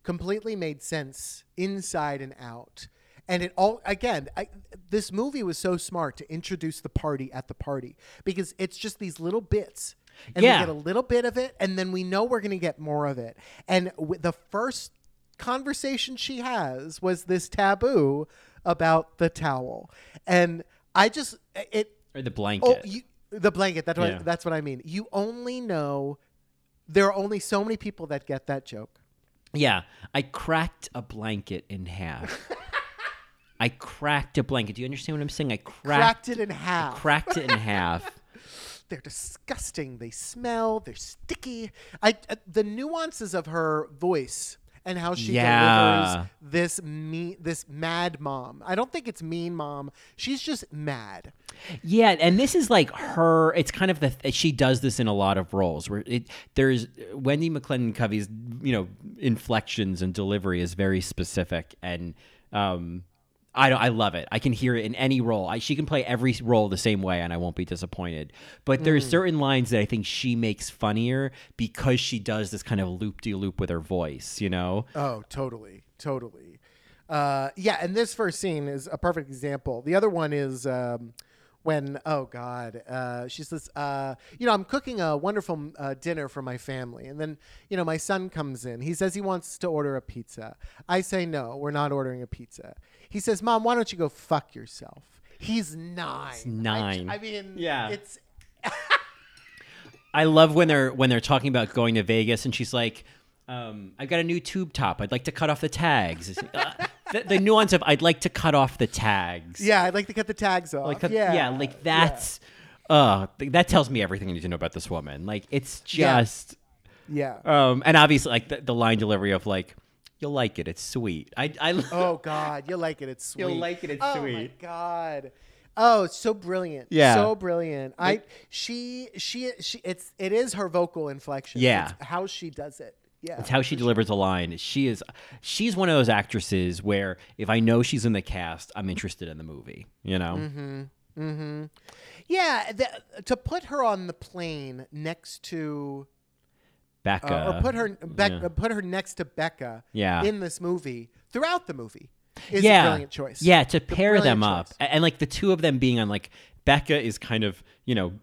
completely made sense inside and out and it all again I, this movie was so smart to introduce the party at the party because it's just these little bits and Yeah. we get a little bit of it and then we know we're going to get more of it and w- the first conversation she has was this taboo about the towel and i just it Or the blanket. Oh, you, the blanket. That's what Yeah. that's what I mean. You only know there are only so many people that get that joke. Yeah, I cracked a blanket in half. (laughs) I cracked a blanket. Do you understand what I'm saying? I cracked, Cracked it in half. cracked it in (laughs) half. They're disgusting. They smell. They're sticky. I uh, the nuances of her voice and how she Yeah. delivers this me this mad mom. I don't think it's mean mom. She's just mad. Yeah, and this is like her. It's kind of the she does this in a lot of roles where it there's Wendi McLendon Covey's you know inflections and delivery is very specific and um I don't, I love it. I can hear it in any role. I, she can play every role the same way, and I won't be disappointed. But there's certain lines that I think she makes funnier because she does this kind of loop de loop with her voice. You know? Oh, totally, totally. Uh, yeah, and this first scene is a perfect example. The other one is um, when, oh God, uh, she says, uh, you know, I'm cooking a wonderful uh, dinner for my family, and then you know my son comes in. He says he wants to order a pizza. I say no, we're not ordering a pizza. He says, Mom, why don't you go fuck yourself? He's nine. I- nine. I, mean, Yeah. it's I love when they're when they're talking about going to Vegas, and she's like, um, "I've got a new tube top. I'd like to cut off the tags." Uh, (laughs) the, the nuance of "I'd like to cut off the tags." yeah. I'd like to cut the tags off. like cut- yeah, yeah, like that's. Uh, that tells me everything I need to know about this woman. Like it's Yeah. just, yeah. um, and obviously like the, the line delivery of like, "You'll like it. It's sweet." I, I, (laughs) Oh God, you'll like it? It's sweet. You'll like it, it's sweet. oh, my. God. Oh, so brilliant. Yeah. So brilliant. I she she she it's it is her vocal inflection. Yeah. It's how she does it. Yeah. It's how she delivers a line. She is, she's one of those actresses where if I know she's in the cast, I'm interested in the movie. You know? Mm-hmm. Mm-hmm. yeah. The, to put her on the plane next to Becca, uh, or put her Beck, yeah. put her next to Becca Yeah. in this movie throughout the movie is yeah, a brilliant choice. Yeah, to pair them up, choice. And like the two of them being on like Becca is kind of you know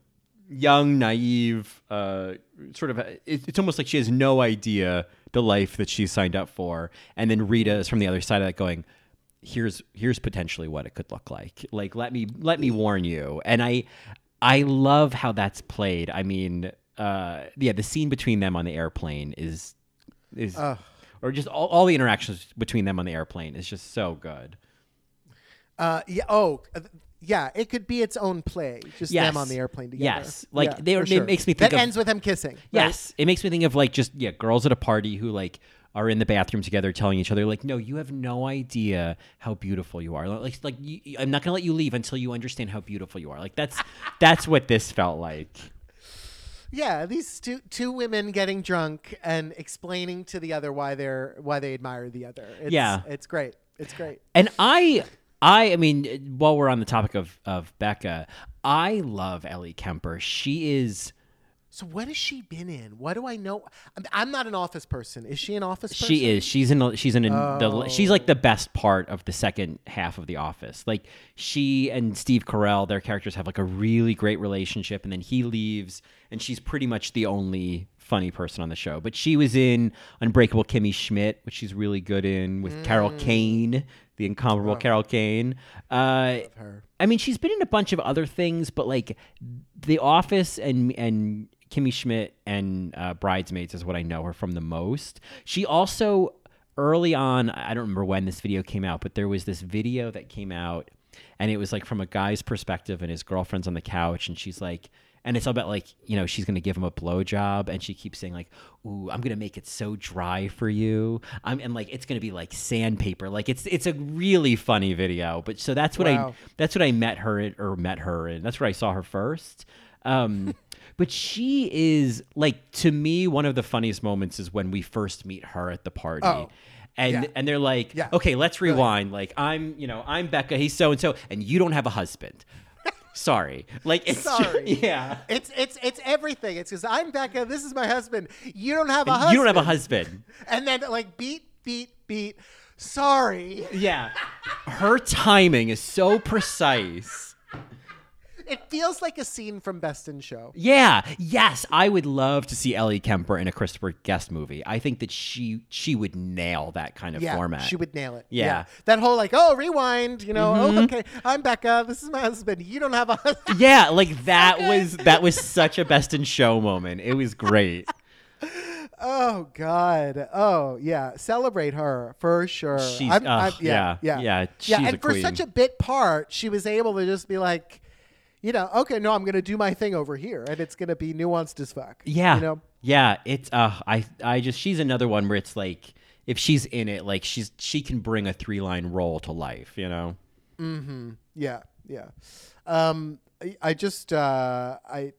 young, naive, uh, sort of. It, it's almost like she has no idea the life that she signed up for, and then Rita is from the other side of that going. Here's here's potentially what it could look like. Like let me let me warn you. And I I love how that's played. I mean, uh, yeah, the scene between them on the airplane is is or just all, all the interactions between them on the airplane is just so good. Uh, yeah. Oh, uh, yeah. It could be its own play. Just Yes. them on the airplane together. Yes. Like, Yeah, they- for it sure. makes me think that of- ends with them kissing. Yes, it makes me think of like just yeah, girls at a party who like are in the bathroom together telling each other like, "No, you have no idea how beautiful you are." Like like you, I'm not going to let you leave until you understand how beautiful you are. Like that's that's what this felt like. Yeah, these two two women getting drunk and explaining to the other why they're why they admire the other. It's, Yeah. it's great. It's great. And I I I mean, while we're on the topic of of Becca, I love Ellie Kemper. She is So what has she been in? What do I know? I'm, not an office person. Is she an office person? She is. She's in. She's in. the, Oh. she's like the best part of the second half of The Office. Like she and Steve Carell, their characters have like a really great relationship, and then he leaves, and she's pretty much the only funny person on the show. But she was in Unbreakable Kimmy Schmidt, which she's really good in with Carol Mm. Kane, the incomparable Carol Kane. Uh, her. I mean, she's been in a bunch of other things, but like The Office and and Kimmy Schmidt and uh, Bridesmaids is what I know her from the most. She also early on, I don't remember when this video came out, but there was this video that came out, and it was like from a guy's perspective, and his girlfriend's on the couch, and she's like. and it's all about like you know she's gonna give him a blowjob, and she keeps saying like, "Ooh, I'm gonna make it so dry for you," I'm and like it's gonna be like sandpaper. Like it's it's a really funny video. But so that's what I that's what I met her in, or met her and That's where I saw her first. Um, but she is like to me one of the funniest moments is when we first meet her at the party. Oh, And, yeah. and they're like, Yeah. okay, let's rewind. Like, I'm, you know, I'm Becca. He's so and so, and you don't have a husband. (laughs) Sorry. Like, it's Sorry. (laughs) yeah. It's it's it's everything. It's because I'm Becca. This is my husband. You don't have a And husband. you don't have a husband. (laughs) And then like beat beat beat. Sorry. Yeah. Her timing is so precise. It feels like a scene from Best in Show. Yeah. Yes, I would love to see Ellie Kemper in a Christopher Guest movie. I think that she she would nail that kind of Yeah, format. she would nail it. Yeah. That whole like, oh, rewind, you know, Mm-hmm. oh, okay, I'm Becca. This is my husband. You don't have a husband. (laughs) Yeah, like that was that was such a best in show moment. It was great. (laughs) Oh God. Oh yeah. Celebrate her for sure. She's- I'm- ugh, I'm- yeah, yeah, yeah, yeah, yeah. And for queen. such a bit part, she was able to just be like, you know, okay, no, I'm gonna do my thing over here, and it's gonna be nuanced as fuck. Yeah. You know. Yeah, it's uh I I just she's another one where it's like if she's in it, like she's she can bring a three line role to life, you know? Hmm. Yeah, yeah. Um, I, I just uh, I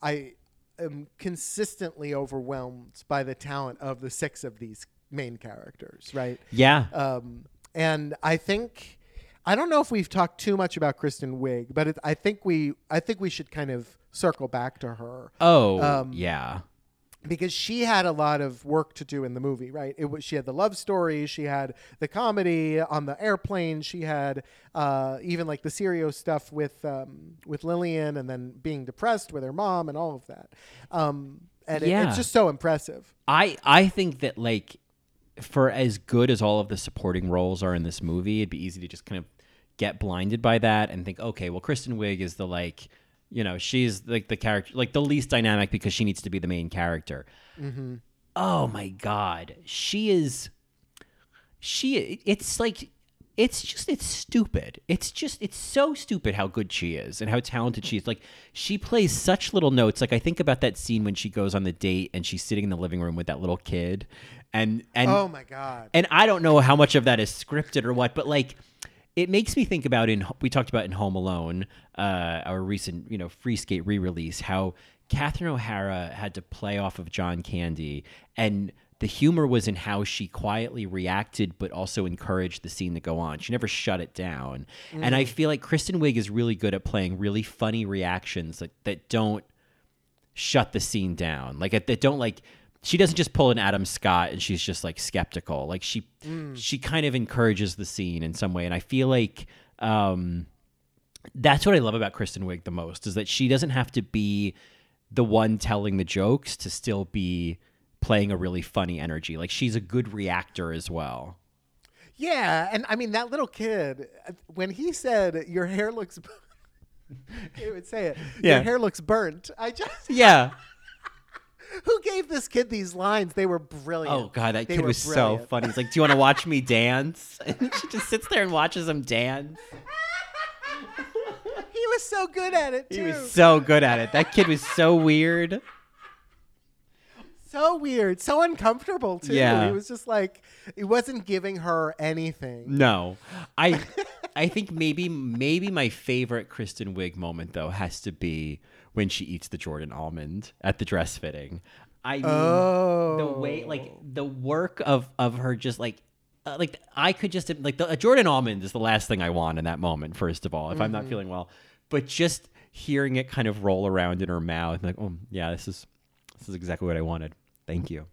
I am consistently overwhelmed by the talent of the six of these main characters, right? Yeah. Um, and I think I don't know if we've talked too much about Kristen Wiig, but it, I think we I think we should kind of circle back to her oh, um, yeah. because she had a lot of work to do in the movie, right? It was she had the love story, she had the comedy on the airplane, she had uh, even like the serious stuff with um, with Lillian, and then being depressed with her mom and all of that. Um, and it- it's just so impressive. I I think that like for as good as all of the supporting roles are in this movie, it'd be easy to just kind of get blinded by that and think, okay, well, Kristen Wiig is the like, you know, she's like the character, like the least dynamic because she needs to be the main character. Mm-hmm. Oh my god, she is. She, it's like. It's just it's stupid. It's just it's so stupid how good she is and how talented she is. Like she plays such little notes. Like I think about that scene when she goes on the date and she's sitting in the living room with that little kid, and and oh my god! and I don't know how much of that is scripted or what, but like it makes me think about in we talked about in Home Alone, uh, our recent you know Free Skate re-release, how Catherine O'Hara had to play off of John Candy, and the humor was in how she quietly reacted, but also encouraged the scene to go on. She never shut it down, and I feel like Kristen Wiig is really good at playing really funny reactions that that don't shut the scene down. Like that don't like she doesn't just pull an Adam Scott and she's just like skeptical. Like she she kind of encourages the scene in some way. And I feel like um that's what I love about Kristen Wiig the most is that she doesn't have to be the one telling the jokes to still be playing a really funny energy. Like she's a good reactor as well. Yeah, and I mean that little kid when he said your hair looks. (laughs) he would say it. Yeah. Your hair looks burnt. I just Yeah. (laughs) who gave this kid these lines? They were brilliant. Oh god, that They kid was so funny. He's like, "Do you want to watch me dance?" (laughs) And she just sits there and watches him dance. (laughs) He was so good at it too. He was so good at it. That kid was so weird. so weird, so uncomfortable too. Yeah. He was just like he wasn't giving her anything. No, I, (laughs) I think maybe maybe my favorite Kristen Wiig moment though has to be when she eats the Jordan almond at the dress fitting. I mean, the way like the work of of her just like. Uh, like I could just like the a Jordan almond is the last thing I want in that moment. First of all, if I'm not feeling well, but just hearing it kind of roll around in her mouth, like, oh yeah, this is this is exactly what I wanted. Thank you.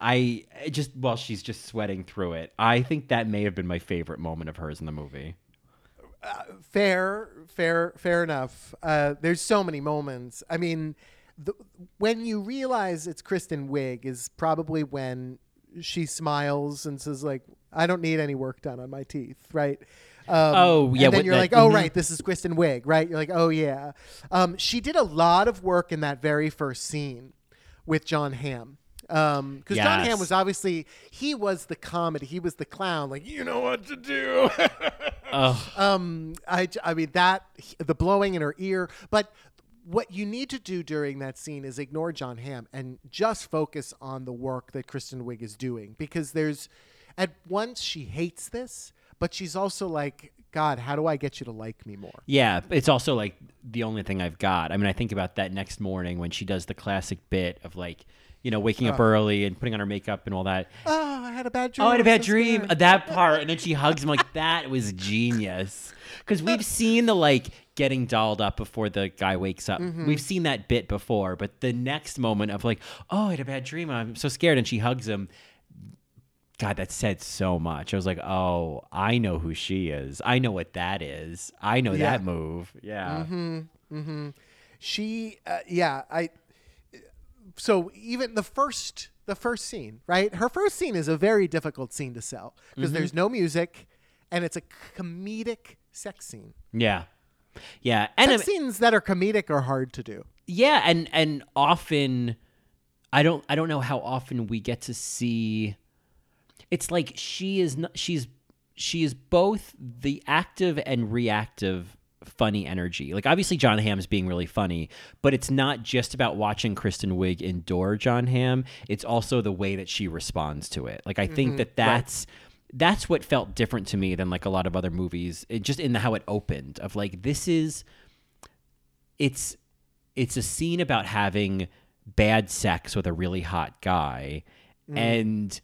I I just while she's just sweating through it, I think that may have been my favorite moment of hers in the movie. Fair, fair, fair enough. Uh, there's so many moments. I mean, the, when you realize it's Kristen Wiig is probably when she smiles and says like, "I don't need any work done on my teeth," right? Um, Oh, yeah, And then you're that- like, "Oh, mhm. right, this is Kristen Wiig," right? You're like, "Oh yeah." Um, she did a lot of work in that very first scene with Jon Hamm. Because Jon Hamm was obviously he was the comedy, he was the clown, like you know what to do. (laughs) um, I, I mean that the blowing in her ear, but what you need to do during that scene is ignore Jon Hamm and just focus on the work that Kristen Wiig is doing because there's at once she hates this, but she's also like, God, how do I get you to like me more? Yeah, it's also like the only thing I've got. I mean, I think about that next morning when she does the classic bit of like, you know, waking up early and putting on her makeup and all that. Oh, I had a bad dream. Oh, I had a bad dream. scared." That part, and then she hugs him like that was genius. Because we've (laughs) seen the like getting dolled up before the guy wakes up. We've seen that bit before, but the next moment of like, oh, I had a bad dream. I'm so scared, and she hugs him. God, that said so much. I was like, oh, I know who she is. I know what that is. I know Yeah. that move. Yeah. Mm-hmm. She uh, yeah i so even the first the first scene right her first scene is a very difficult scene to sell because mm-hmm. there's no music and it's a comedic sex scene Yeah. Yeah. And sex scenes that are comedic are hard to do yeah, and and often I don't I don't know how often we get to see it's like she is not, she's she is both the active and reactive funny energy. Like obviously Jon Hamm's being really funny, but it's not just about watching Kristen Wiig endure Jon Hamm. It's also the way that she responds to it. Like I think mm-hmm. that that's that's what felt different to me than like a lot of other movies. It, just in the, how it opened of like this is it's it's a scene about having bad sex with a really hot guy mm. and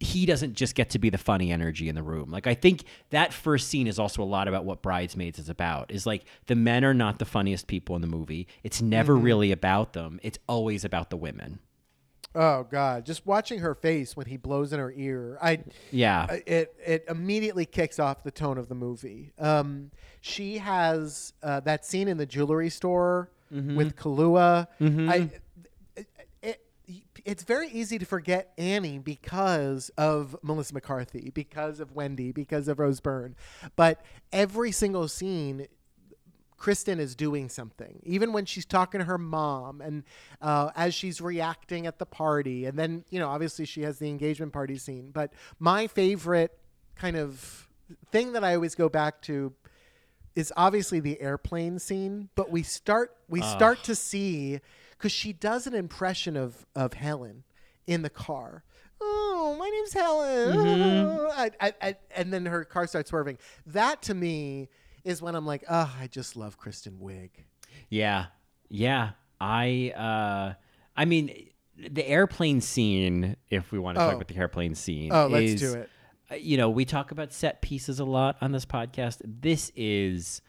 he doesn't just get to be the funny energy in the room. Like I think that first scene is also a lot about what Bridesmaids is about. Is like the men are not the funniest people in the movie. It's never really about them. It's always about the women. oh god just watching her face when he blows in her ear i Yeah. it it immediately kicks off the tone of the movie. Um, she has uh, that scene in the jewelry store with Kahlua. I, it, it, it's very easy to forget Annie because of Melissa McCarthy, because of Wendi, because of Rose Byrne. But every single scene, Kristen is doing something, even when she's talking to her mom and uh, as she's reacting at the party. And then, you know, obviously she has the engagement party scene. But my favorite kind of thing that I always go back to is obviously the airplane scene. But we start we start to see because she does an impression of of Helen in the car. Oh, my name's Helen. Oh, I, I, I, and then her car starts swerving. That to me is when I'm like, oh, I just love Kristen Wiig. Yeah. Yeah. I uh I mean the airplane scene, if we want to Oh. talk about the airplane scene. Oh, let's is- do it. uh, You know, we talk about set pieces a lot on this podcast. This is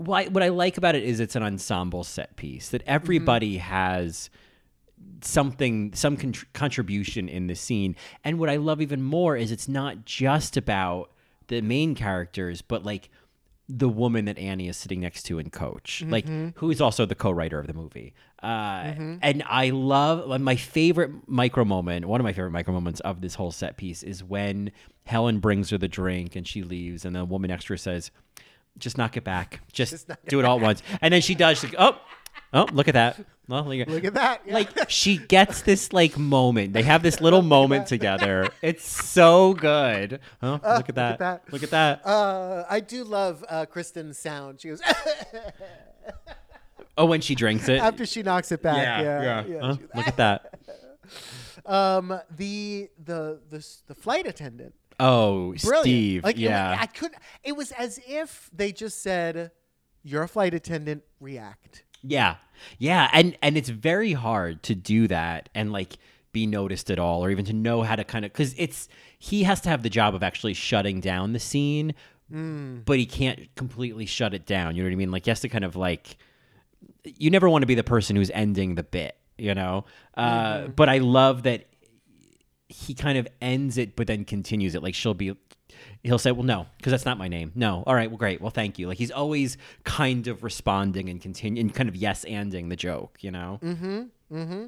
why what I like about it is it's an ensemble set piece that everybody mm-hmm. has something some contr- contribution in the scene. And what i love even more is it's not just about the main characters but like the woman that annie is sitting next to and coach like mm-hmm. who is also the co-writer of the movie. Uh, mm-hmm. and i love my favorite micro moment one of my favorite micro moments of this whole set piece is when helen brings her the drink and she leaves and the woman next to her says just knock it back just, do it all at once and then she does oh oh look at that well, look at- Look at that. Yeah. like she gets this like moment. They have this little (laughs) moment together. It's so good. Oh, look at that. that. Look at that. uh, I do love uh, Kristen's sound. She goes oh, when she drinks it. after she knocks it back. Yeah, yeah. Huh? Look at that. (laughs) Um, the the the the flight attendant. Oh, Brilliant. Steve. Like yeah. was, I couldn't. It was as if they just said, "You're a flight attendant. React." Yeah. Yeah, and and it's very hard to do that and like be noticed at all or even to know how to kind of cuz it's he has to have the job of actually shutting down the scene, but he can't completely shut it down, you know what I mean? Like he has to kind of like you never want to be the person who's ending the bit, you know? Uh but I love that he kind of ends it but then continues it. Like she'll be he'll say well no because that's not my name. No. All right well great. Well thank you like he's always kind of responding and continue and kind of yes anding the joke you know? Mm-hmm. Mm-hmm.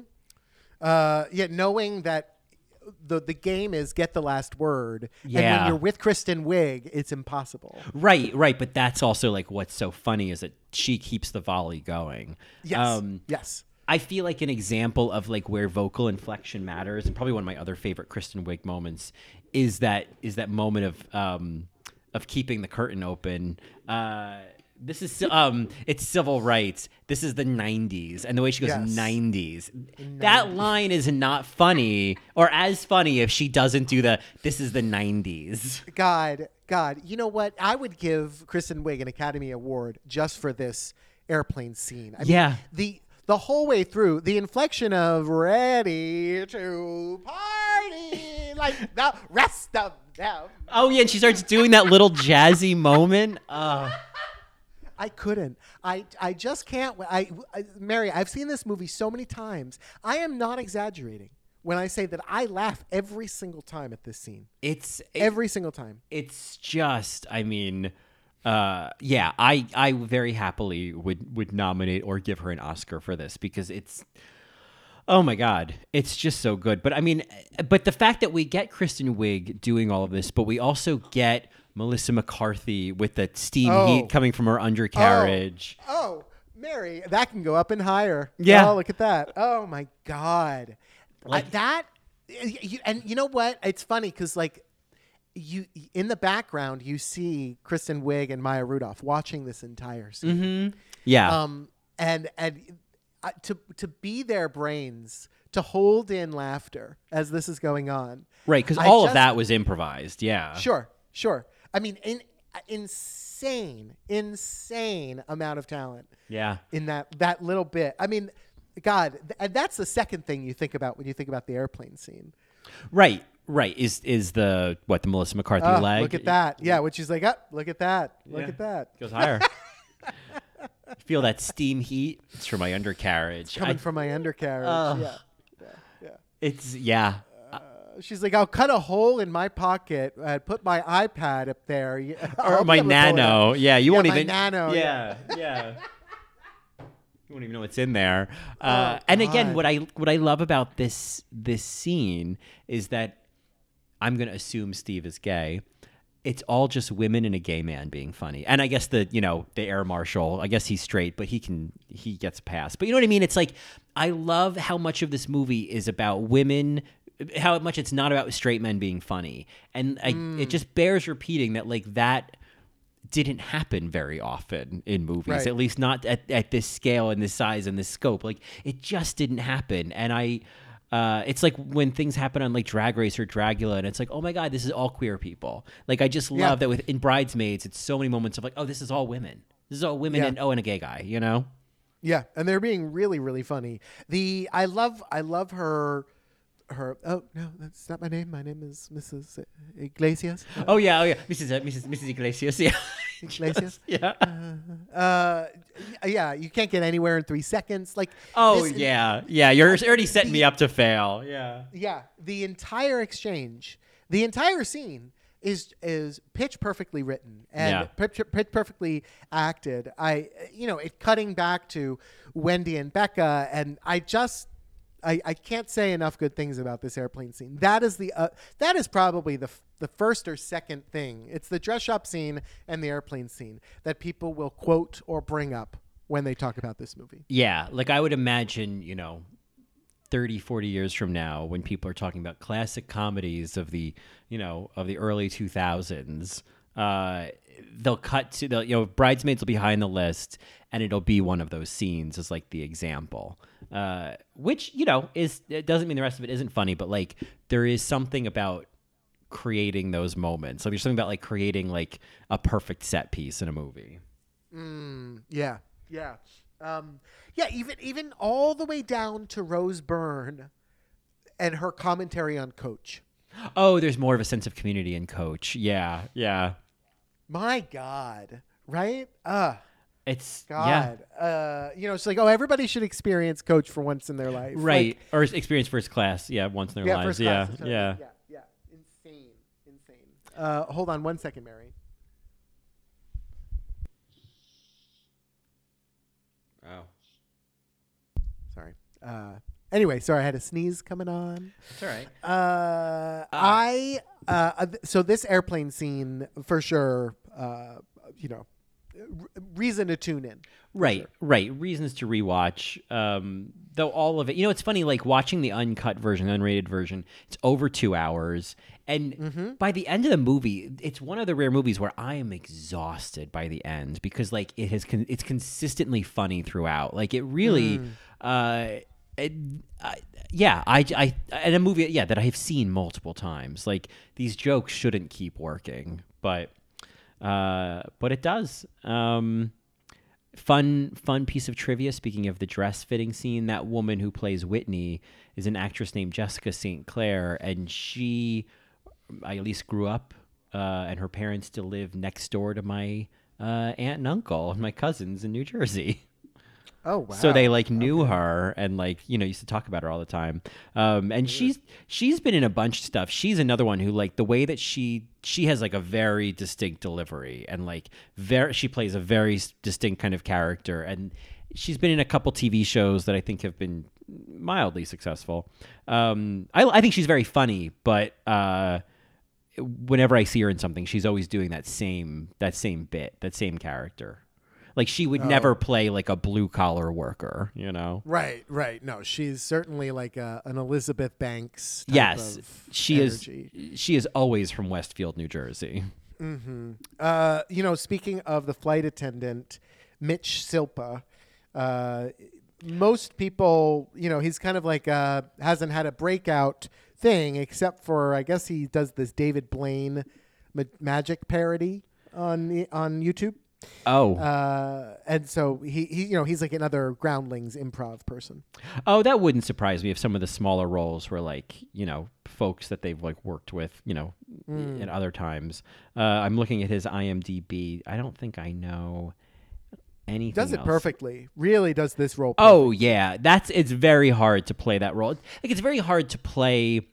Uh, yeah, knowing that the the game is get the last word, and when you're with Kristen Wiig, it's impossible. right right but that's also like what's so funny is that she keeps the volley going. Yes, um yes. I feel like an example of like where vocal inflection matters, and probably one of my other favorite Kristen Wiig moments is that is that moment of um, of keeping the curtain open. Uh, This is um, it's civil rights. This is the '90s, and the way she goes Yes. '90s. That line is not funny, or as funny if she doesn't do the. This is the '90s. God, God, you know what? I would give Kristen Wiig an Academy Award just for this airplane scene. I mean, Yeah. the the whole way through, the inflection of "ready to party" like the rest of them. Oh yeah, and she starts doing that little jazzy moment. Uh, (laughs) I couldn't. I I just can't. I, I Mary, I've seen this movie so many times. I am not exaggerating when I say that I laugh every single time at this scene. it's Every single time. it's just i mean uh yeah i i very happily would would nominate or give her an oscar for this because it's oh my god it's just so good but i mean but the fact that we get kristen wiig doing all of this but we also get melissa mccarthy with the steam Oh. heat coming from her undercarriage Oh, Mary, that can go up and higher. Yeah. Oh, look at that. Oh my God. I- that, and you know what? It's funny because like you in the background you see Kristen Wiig and Maya Rudolph watching this entire scene. yeah Um, and and uh, to to be their brains to hold in laughter as this is going on. right because all of that was improvised yeah Sure, sure. I mean, in, insane, insane amount of talent yeah in that that little bit. I mean, God, th- and that's the second thing you think about when you think about the airplane scene. right right is is the what the melissa mccarthy Ah, leg look at that, yeah. Which is like, up, look at that, look Yeah. at that, goes higher. (laughs) Feel that steam heat. It's from my undercarriage. coming I- from my undercarriage. Ugh. yeah, yeah, yeah. it's yeah. She's like, I'll cut a hole in my pocket, and put my iPad up there, (laughs) Or my be able to pull it nano. Yeah, you Yeah, won't my even. nano, Yeah, (laughs) yeah. You won't even know what's in there. Uh, Oh, and again, what I what I love about this this scene is that I'm gonna assume Steve is gay. It's all just women and a gay man being funny. And I guess the you know the air marshal. I guess he's straight, but he can he gets past. But you know what I mean? It's like I love how much of this movie is about women. How much it's not about straight men being funny, and I, Mm. it just bears repeating that like that didn't happen very often in movies, Right. at least not at, at this scale and this size and this scope. Like it just didn't happen. And I, uh, it's like when things happen on like Drag Race or Dragula, and it's like, oh my god, this is all queer people. Like I just love Yeah. that with in Bridesmaids, it's so many moments of like, oh, this is all women. This is all women Yeah. and oh, and a gay guy. You know? Yeah, and they're being really, really funny. The I love, I love her. Her oh no, that's not my name. My name is Mrs. Iglesias. Oh yeah, oh yeah, Mrs. Uh, Mrs. Mrs. Iglesias. (laughs) Yeah. Iglesias. (laughs) yeah. Uh, yeah, you can't get anywhere in three seconds. Like Oh this- yeah, yeah. You're already setting me up to fail. Yeah. yeah. The entire exchange, the entire scene is is pitch perfectly written and Yeah. pitch, pitch perfectly acted. I you know it cutting back to Wendi and Becca, and I just. I, I can't say enough good things about this airplane scene. That is the uh, that is probably the f- the first or second thing. It's the dress shop scene and the airplane scene that people will quote or bring up when they talk about this movie. Yeah, like I would imagine, you know, 30, 40 years from now when people are talking about classic comedies of the, you know, of the early 2000s, uh, they'll cut to the, you know, Bridesmaids will be high on the list and it'll be one of those scenes as like the example. Uh, which, you know, is it doesn't mean the rest of it isn't funny, but like there is something about creating those moments. Like there's something about like creating like a perfect set piece in a movie. Yeah, yeah, um, yeah. Even even all the way down to Rose Byrne and her commentary on Coach. Oh, there's more of a sense of community in Coach. Yeah, yeah. My God, right? Uh It's yeah, God. Uh, you know, it's like, oh, everybody should experience Coach for once in their life. right. Like, or experience first class. Yeah, once in their yeah, lives. first yeah, class. yeah. yeah, yeah. Insane, insane. Uh, hold on one second, Mary. Oh, Sorry. Uh, anyway, sorry, I had a sneeze coming on. it's all right. Uh, I uh, uh, so this airplane scene for sure. Uh, you know, r- reason to tune in. Right, right. Reasons to rewatch. Um, though all of it, you know, it's funny. Like watching the uncut version, unrated version. It's over two hours, And by the end of the movie, it's one of the rare movies where I am exhausted by the end because like it has con- it's consistently funny throughout. Like it really uh it, I yeah, I, I, and a movie, yeah, that I have seen multiple times. Like these jokes shouldn't keep working, but, uh, but it does. Um, fun, fun piece of trivia. Speaking of the dress fitting scene, that woman who plays Whitney is an actress named Jessica St. Clair, and she, I at least grew up, uh, and her parents still live next door to my uh, aunt and uncle and my cousins in New Jersey. (laughs) Oh wow. So they like knew her and like you know used to talk about her all the time. Um, and she's she's been in a bunch of stuff. She's another one who like the way that she she has like a very distinct delivery and like very she plays a very distinct kind of character and she's been in a couple TV shows that I think have been mildly successful. Um, I I think she's very funny, but uh, whenever I see her in something, she's always doing that same that same bit, that same character. Like she would never play like a blue collar worker, you know. Right, right. No, she's certainly like a, an Elizabeth Banks. Type Yes, she energy. is. She is always from Westfield, New Jersey. Uh, you know, speaking of the flight attendant, Mitch Silpa, uh, most people, you know, he's kind of like uh, hasn't had a breakout thing, except for I guess he does this David Blaine ma- magic parody on on YouTube. Oh, Uh, and so he, he, you know, he's like another Groundlings improv person. oh, that wouldn't surprise me if some of the smaller roles were like you know folks that they've like worked with, you know, at other times. Uh, I'm looking at his IMDb. I don't think I know anything. Does it else. perfectly. Really does this role. Oh yeah, that's it's very hard to play that role. Like it's very hard to play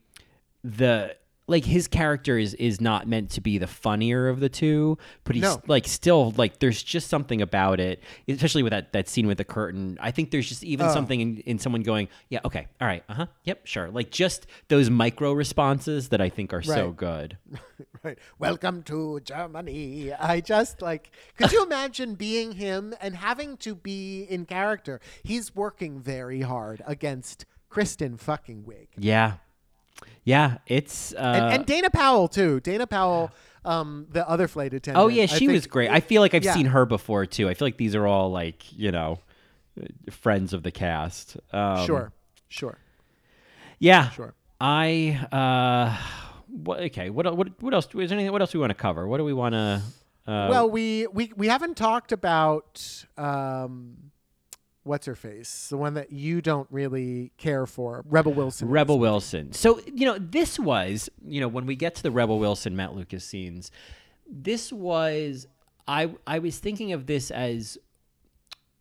the like his character is is not meant to be the funnier of the two, but he's No. like still like there's just something about it, especially with that that scene with the curtain. I think there's just even something in, in someone going, yeah, okay, all right, uh huh, yep, sure. Like just those micro responses that I think are so good. (laughs) Right. Welcome to Germany. I just like, could you (laughs) imagine being him and having to be in character? He's working very hard against Kristen fucking Wiig. Yeah, yeah, it's uh, and, and Dana Powell, too. Dana Powell, um, the other flight attendant. Oh yeah, she think- was great. I feel like I've Yeah. seen her before too. I feel like these are all like you know friends of the cast. Um, Sure. Sure. Yeah. Sure. I uh, what, okay. What what what else? Is there anything? What else do we want to cover? What do we want to? Uh, well, we, we, we haven't talked about. Um, What's her face? The one that you don't really care for, Rebel Wilson. Rebel Wilson. So, you know, this was, you know, when we get to the Rebel Wilson Matt Lucas scenes, this was I I was thinking of this as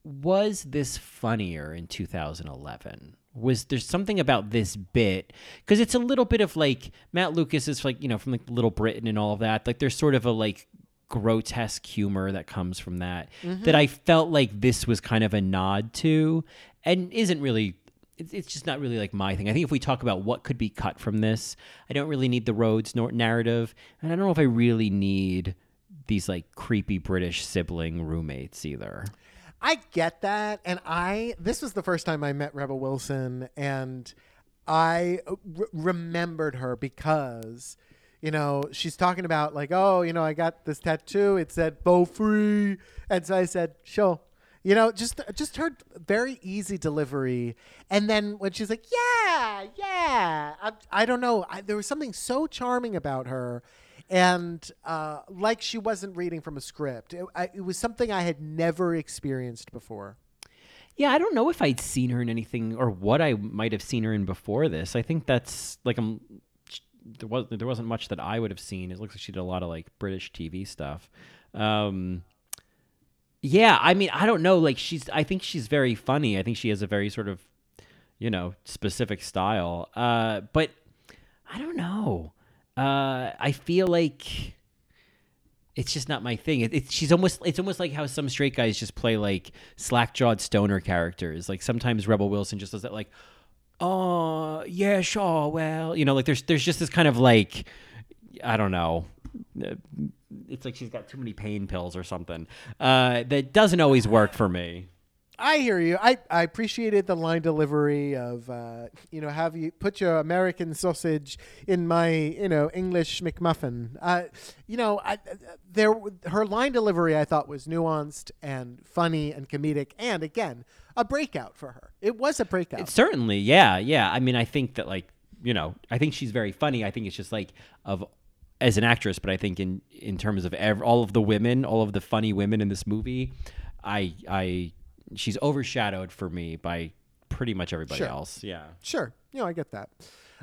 was this funnier in 2011? Was there something about this bit because it's a little bit of like Matt Lucas is like you know from like Little Britain and all of that like there's sort of a like grotesque humor that comes from that mm-hmm. that I felt like this was kind of a nod to and isn't really it's, just not really like my thing. I think if we talk about what could be cut from this, I don't really need the Rhodes nor- narrative, and I don't know if I really need these like creepy British sibling roommates either. I get that, and I this was the first time I met Rebel Wilson, and I uh, re- remembered her because you know she's talking about like, oh, you know, I got this tattoo. It said "Bo free," and so I said, "Sure." You know, just just her very easy delivery, and then when she's like, "Yeah, yeah," I, I don't know. I, there was something so charming about her, and uh, like she wasn't reading from a script. It, I, it was something I had never experienced before. Yeah, I don't know if I'd seen her in anything or what I might have seen her in before this. I think that's like I'm there was there wasn't much that I would have seen. It looks like she did a lot of like British TV stuff. Um, yeah, I mean, I don't know. Like she's, I think she's very funny. I think she has a very sort of, you know, specific style. Uh, but I don't know. Uh, I feel like it's just not my thing. It, it's she's almost it's almost like how some straight guys just play like slack jawed stoner characters. Like sometimes Rebel Wilson just does that like, oh yeah, sure, well, you know, like there's there's just this kind of like I don't know. uh, It's like she's got too many pain pills or something. Uh, that doesn't always work for me. I hear you. I, I appreciated the line delivery of, uh, you know, have you put your American sausage in my, you know, English McMuffin. Uh, you know, I, there her line delivery I thought was nuanced and funny and comedic, and again, a breakout for her. It was a breakout. It's certainly, yeah, yeah. I mean, I think that like you know, I think she's very funny. I think it's just like of as an actress, but I think in in terms of ev- all of the women, all of the funny women in this movie, I I she's overshadowed for me by pretty much everybody Sure. else. Yeah. Sure, you know, I get that.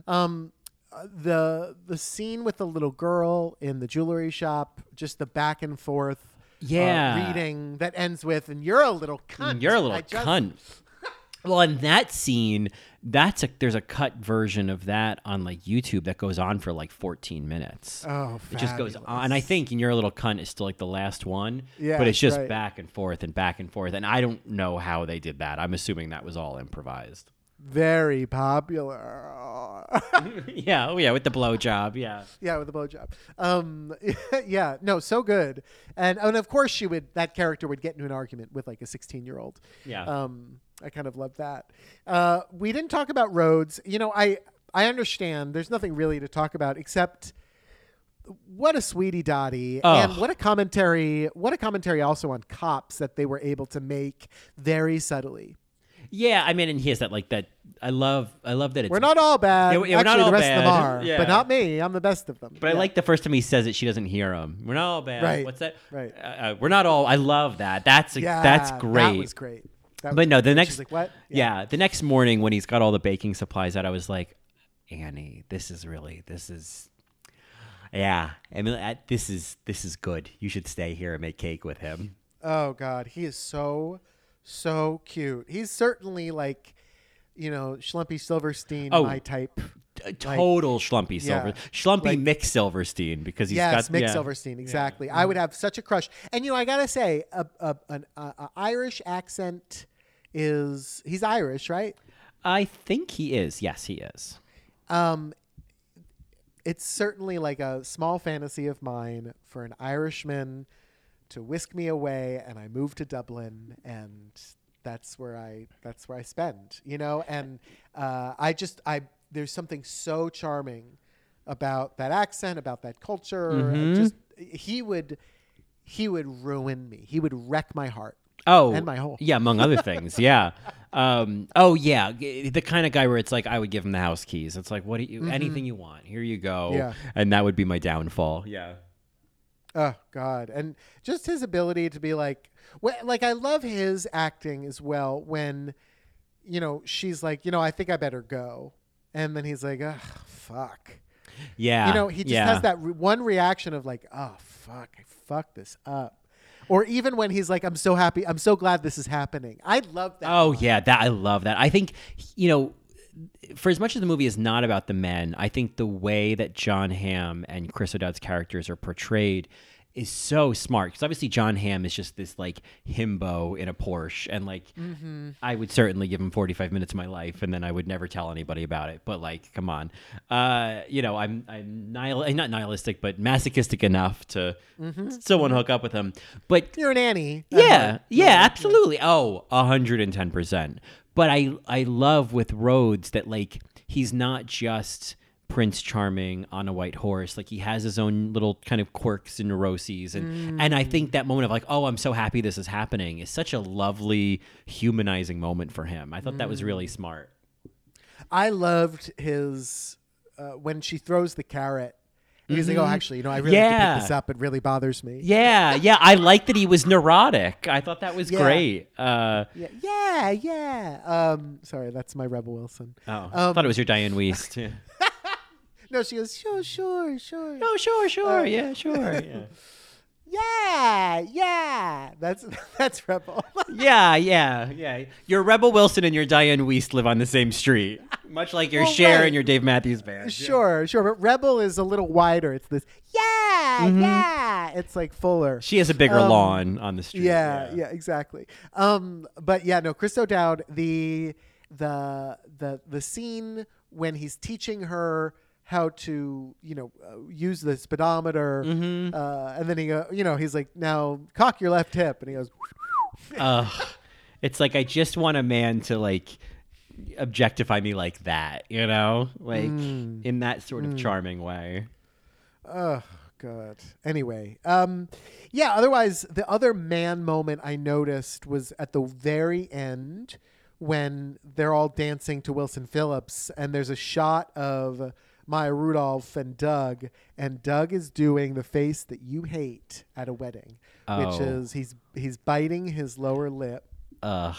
Um, uh, the the scene with the little girl in the jewelry shop, just the back and forth, uh, Yeah. reading that ends with, and you're a little cunt. You're a little I just- cunt. Well, in that scene, that's a there's a cut version of that on like YouTube that goes on for like 14 minutes. Oh, It just goes on, and I think "and You're Little cunt" is still like the last one. Yeah, but it's just right. back and forth and back and forth, and I don't know how they did that. I'm assuming that was all improvised. very popular. (laughs) (laughs) yeah, oh yeah, with the blowjob, yeah. yeah, with the blowjob. Um, (laughs) yeah, no, so good. And and of course she would that character would get into an argument with like a 16 year old. Yeah. Um, I kind of love that. Uh, we didn't talk about roads. You know, I I understand. There's nothing really to talk about except what a sweetie dottie Oh. and what a commentary what a commentary also on cops that they were able to make very subtly Yeah, I mean, and he has that like that. I love, I love that it's. we're not all bad Yeah, we're not actually all the rest of them bad. are Yeah. but not me i'm the best of them But I like the first time he says it, she doesn't hear him. We're not all bad. Right, What's that? right. Uh, uh, we're not all. I love that. That's a, yeah that's that was great That But no, the next like what Yeah. the next morning when he's got all the baking supplies out, I was like, Annie, this is really this is. (sighs) Yeah, I mean, this is this is good. You should stay here and make cake with him. Oh God, he is so so cute. He's certainly like, you know, Schlumpy Silverstein, Oh, my type. A total Schlumpy Silver, yeah, Schlumpy like- Mick Silverstein because he's yes, got Mick yeah. Silverstein, exactly. I would have such a crush. And you know, I gotta say, a, a, an a, a Irish accent is he's Irish, right? I think he is. Yes, he is. Um, it's certainly like a small fantasy of mine for an Irishman to whisk me away, and I move to Dublin, and that's where I that's where I spend, you know. And uh, I just I there's something so charming about that accent, about that culture. Mm-hmm. Just he would he would ruin me. He would wreck my heart. Oh, And my whole- yeah, among other things, (laughs) yeah. Um, oh yeah, the kind of guy where it's like I would give him the house keys. It's like, what do you, anything you want, here you go. Mm-hmm. Yeah. and that would be my downfall. Yeah, Oh God! And just his ability to be like, like I love his acting as well. When, you know, she's like, you know, I think I better go, and then he's like, ugh, fuck. yeah. You know, he just yeah. has that re- one reaction of like, oh fuck, I fucked this up. Or even when he's like, I'm so happy, I'm so glad this is happening. I love that. Oh line. yeah, that I love that. I think you know, for as much as the movie is not about the men, I think the way that Jon Hamm and Chris O'Dowd's characters are portrayed is so smart because obviously Jon Hamm is just this like himbo in a Porsche, and like Mm-hmm. I would certainly give him 45 minutes of my life, and then I would never tell anybody about it. But like, come on, uh, you know, I'm I'm nihil- eh, not nihilistic, but masochistic enough to Mm-hmm. still want to hook up with him. But You're an Annie. yeah, yeah, absolutely. Oh, hundred and ten percent. But I I love with Rhodes that like he's not just Prince Charming on a white horse. Like he has his own little kind of quirks and neuroses, and and I think that moment of like, oh, I'm so happy this is happening is such a lovely humanizing moment for him. I thought that was really smart. I loved his uh, when she throws the carrot. He's like, oh, actually, you know, I really have to Mm-hmm. Pick this up. It really bothers me. Yeah, yeah. I like that he was neurotic. I thought that was Yeah. great. Uh, Yeah, yeah, yeah. Um, sorry, that's my Rebel Wilson. oh, Um, I thought it was your Dianne Wiest. (laughs) (laughs) Yeah. No, she goes, sure, sure, sure. Oh, sure, sure, Uh, yeah, sure, (laughs) yeah. Yeah, yeah. That's (laughs) that's Rebel. (laughs) Yeah, yeah, yeah. Your Rebel Wilson and your Dianne Wiest live on the same street, much like your Well, Cher right. and your Dave Matthews Band. sure, sure. But Rebel is a little wider. It's this, yeah, yeah. It's like fuller. She has a bigger Um, lawn on the street. yeah, yeah, exactly. Um, but yeah, no, Chris O'Dowd, the the the the scene when he's teaching her how to, you know, uh, use the speedometer, Mm-hmm. uh, and then he, go, you know, he's like, now cock your left hip, and he goes, (laughs) Ugh. It's like I just want a man to like objectify me like that, you know, like in that sort of charming way. Oh god. Anyway, um, yeah. Otherwise, the other man moment I noticed was at the very end when they're all dancing to Wilson Phillips, and there's a shot of Maya Rudolph and Doug, and Doug is doing the face that you hate at a wedding, which Oh. is he's he's biting his lower lip Ugh.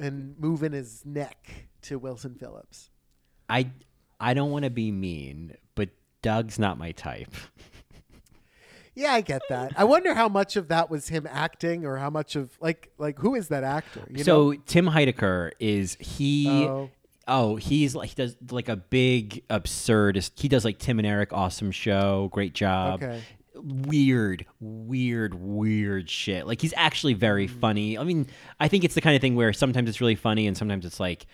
and moving his neck to Wilson Phillips. I I don't want to be mean, but Doug's not my type. (laughs) Yeah, I get that. I wonder how much of that was him acting, or how much of like like who is that actor? You so know? Tim Heidecker is he? Oh. Oh, he's like he does like a big absurd. He does like Tim and Eric, awesome show, great job. Okay. Weird, weird, weird shit. Like he's actually very Hmm. funny. I mean, I think it's the kind of thing where sometimes it's really funny and sometimes it's like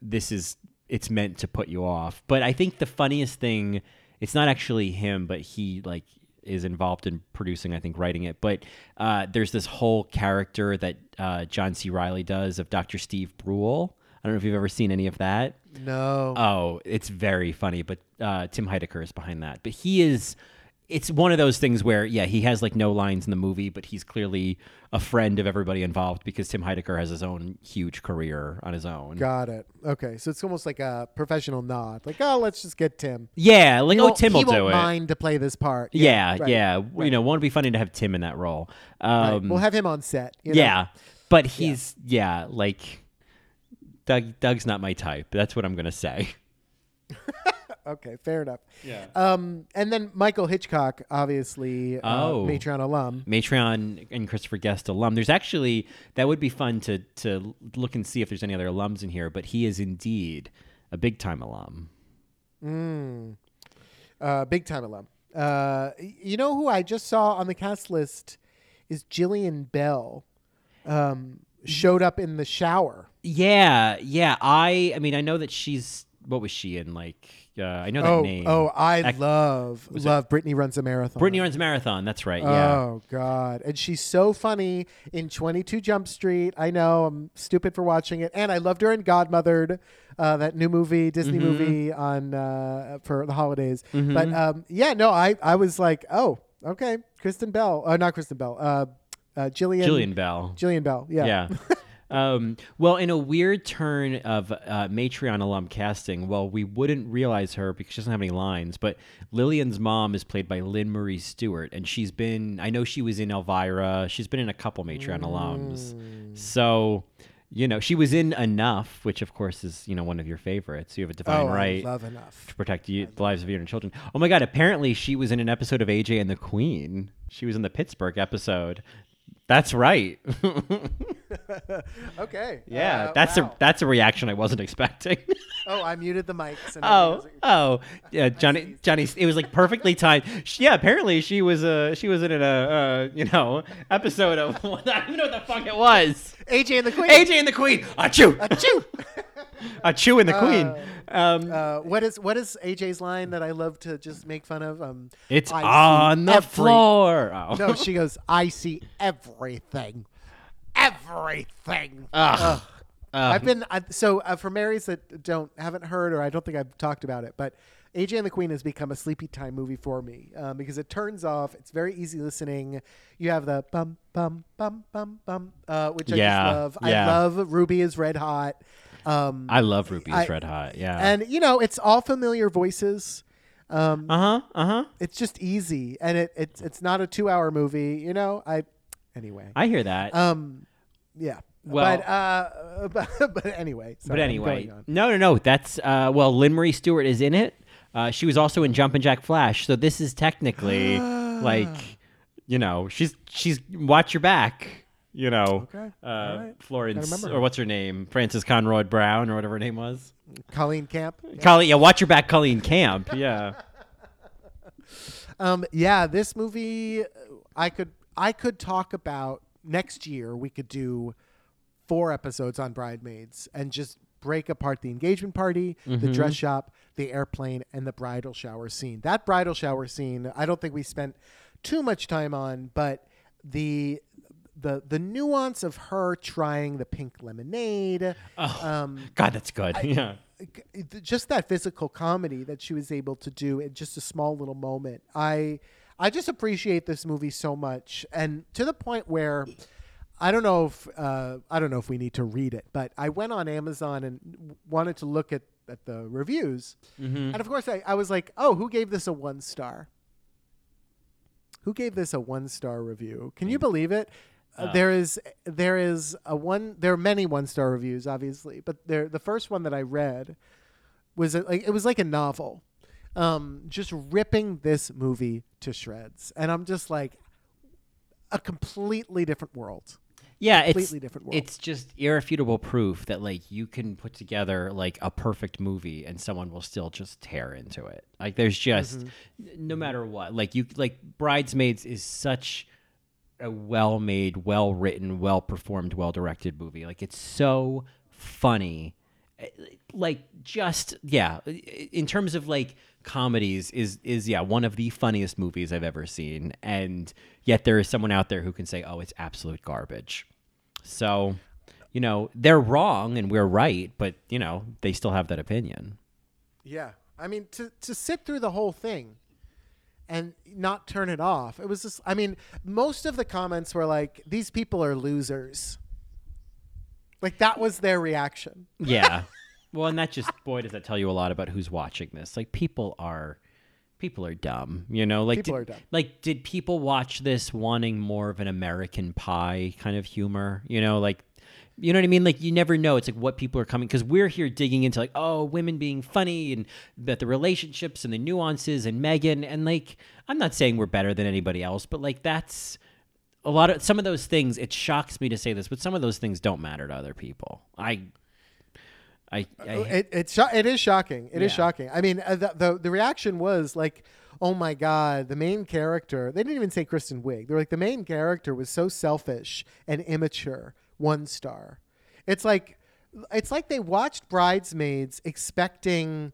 this is it's meant to put you off. But I think the funniest thing it's not actually him, but he like is involved in producing, I think, writing it. But uh, there's this whole character that uh, John C. Reilly does of Dr. Steve Brule. I don't know if you've ever seen any of that. no. Oh, it's very funny, but uh, Tim Heidecker is behind that. But he is. It's one of those things where, yeah, he has like no lines in the movie, but he's clearly a friend of everybody involved because Tim Heidecker has his own huge career on his own. Got it. Okay, so it's almost like a professional nod. Like, oh, let's just get Tim. Yeah, like He oh, won't- Tim he will won't do it. mind to play this part. Yeah, right, yeah. right, You know, won't it be funny to have Tim in that role? right. Um, We'll have him on set. you know? yeah, but he's yeah, like Doug. Doug's not my type. That's what I'm gonna say. (laughs) Okay, fair enough. Yeah. Um, and then Michael Hitchcock, obviously, uh, Oh. Matreon alum. Matreon and Christopher Guest alum. There's actually that would be fun to to look and see if there's any other alums in here, but he is indeed a big time alum. Mm. Uh, big time alum. Uh, you know who I just saw on the cast list is Jillian Bell. Um, showed up in the shower. Yeah, yeah. I I mean I know that she's what was she in like uh, I know that Oh, name. oh, I love was it- love Brittany runs a marathon. Brittany runs a marathon. That's right. Yeah. Oh God, and she's so funny in Twenty Two Jump Street. I know I'm stupid for watching it, and I loved her in Godmothered, uh, that new movie, Disney Mm-hmm. movie on uh, for the holidays. But um, yeah, no, I I was like, oh, okay, Kristen Bell, uh, not Kristen Bell, uh, uh, Jillian, Jillian Bell. Jillian Bell, yeah, Yeah. (laughs) um, well, in a weird turn of uh, Matreon alum casting, well, we wouldn't realize her because she doesn't have any lines, but Lillian's mom is played by Lynn Marie Stewart, and she's been, I know she was in Elvira, she's been in a couple Matreon alums. So, you know, she was in Enough, which of course is, you know, one of your favorites. You have a divine oh, right love enough. to protect you, the lives of your children. Oh my God! Apparently, she was in an episode of AJ and the Queen. She was in the Pittsburgh episode. That's right. (laughs) (laughs) Okay, yeah, Uh, that's wow. a that's a reaction I wasn't expecting. (laughs) oh, I muted the mics. And oh, oh, yeah, Johnny, Johnny. It was like perfectly timed. She- Yeah, apparently she was uh she was in a uh, you know episode of (laughs) I don't even know what the fuck it was. AJ and the Queen. AJ and the Queen. Achoo, Achoo! (laughs) achoo and the Queen. Um, Uh, what is what is AJ's line that I love to just make fun of? Um, it's on the every- floor. Oh. No, she goes, I see everything. Everything. Ugh. I've been I, so uh, for Marys that don't haven't heard or I don't think I've talked about it, but AJ and the Queen has become a sleepy time movie for me um, because it turns off. It's very easy listening. You have the bum bum bum bum bum, uh, which I Yeah, just love. yeah. I love Ruby is Red Hot. Um, I love Ruby's I- Red Hot. Yeah. and you know it's all familiar voices. Um, uh huh. Uh huh. it's just easy, and it, it's it's not a two hour movie. You know, I anyway. I hear that. Um, yeah. Well- but uh, (laughs) but, but anyway. but sorry, I'm anyway, no, no, no. That's uh, well, Lynn Marie Stewart is in it. Uh, she was also in Jumpin' Jack Flash, so this is technically (gasps) like, you know, she's she's watch your back. You know, Okay, uh, right. Florence or what's her name, Frances Conroy Brown or whatever her name was. Colleen Camp. Colleen, yeah, watch your back, Colleen Camp. Yeah. (laughs) Um, yeah, this movie, I could I could talk about next year. We could do four episodes on bridesmaids and just break apart the engagement party, the dress shop, the airplane, and the bridal shower scene. That bridal shower scene, I don't think we spent too much time on, but the the the nuance of her trying the pink lemonade. Um, God, that's good. yeah. just that physical comedy that she was able to do in just a small little moment. I I just appreciate this movie so much, and to the point where I don't know if uh, I don't know if we need to read it, but I went on Amazon and w- wanted to look at at the reviews, and of course I, I was like, oh, who gave this a one star? Who gave this a one star review? Can you believe it? Uh, there is there is a one there are many one star reviews obviously but there the first one that i read was a, like it was like a novel um just ripping this movie to shreds and i'm just like a completely different world Yeah, it's different world. it's just irrefutable proof that like you can put together like a perfect movie and someone will still just tear into it. Like there's just Mm-hmm. no matter what. Like you like Bridesmaids is such a well-made, well-written, well-performed, well-directed movie. Like it's so funny. Eh, Like just yeah, in terms of like comedies is is yeah, one of the funniest movies I've ever seen and yet there is someone out there who can say, "Oh, it's absolute garbage." So, you know, they're wrong and we're right, but you know, they still have that opinion. yeah i mean to to sit through the whole thing and not turn it off it was just i mean most of the comments were like these people are losers like that was their reaction Yeah. (laughs) well, and that just boy does that tell you a lot about who's watching this. Like people are people are dumb, you know? Like People did, are dumb. Like did people watch this wanting more of an American pie kind of humor, you know, like you know what I mean? Like you never know. It's like what people are coming because we're here digging into like oh women being funny and that the relationships and the nuances and Megan and like I'm not saying we're better than anybody else, but like that's a lot of some of those things. It shocks me to say this, but some of those things don't matter to other people. I, I, I it it's sho- it is shocking. It is Yeah. shocking. I mean, uh, the, the the reaction was like, "Oh my god!" The main character. They didn't even say Kristen Wiig. They're like, the main character was so selfish and immature. One star. It's like, it's like they watched Bridesmaids expecting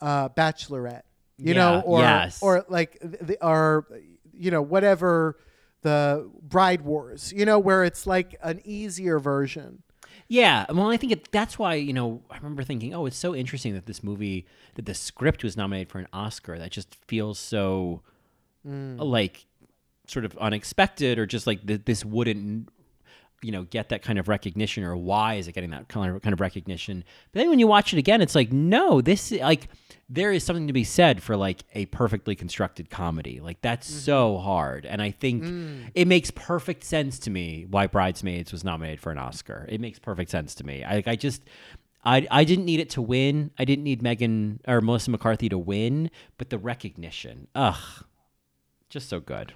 uh, Bachelorette. You know, or yes. or like the or you know whatever the Bride Wars. You know, where it's like an easier version. Yeah, well, I think it, that's why you know I remember thinking, oh, it's so interesting that this movie, that the script was nominated for an Oscar. That just feels so mm. like sort of unexpected, or just like th- this wouldn't, you know, get that kind of recognition, or why is it getting that kind of kind of recognition? But then when you watch it again, it's like, no, this like there is something to be said for like a perfectly constructed comedy. Like that's mm-hmm. so hard, and I think mm. it makes perfect sense to me why Bridesmaids was nominated for an Oscar. It makes perfect sense to me. I I just. I, I didn't need it to win. I didn't need Megan or Melissa McCarthy to win, but the recognition, ugh, just so good.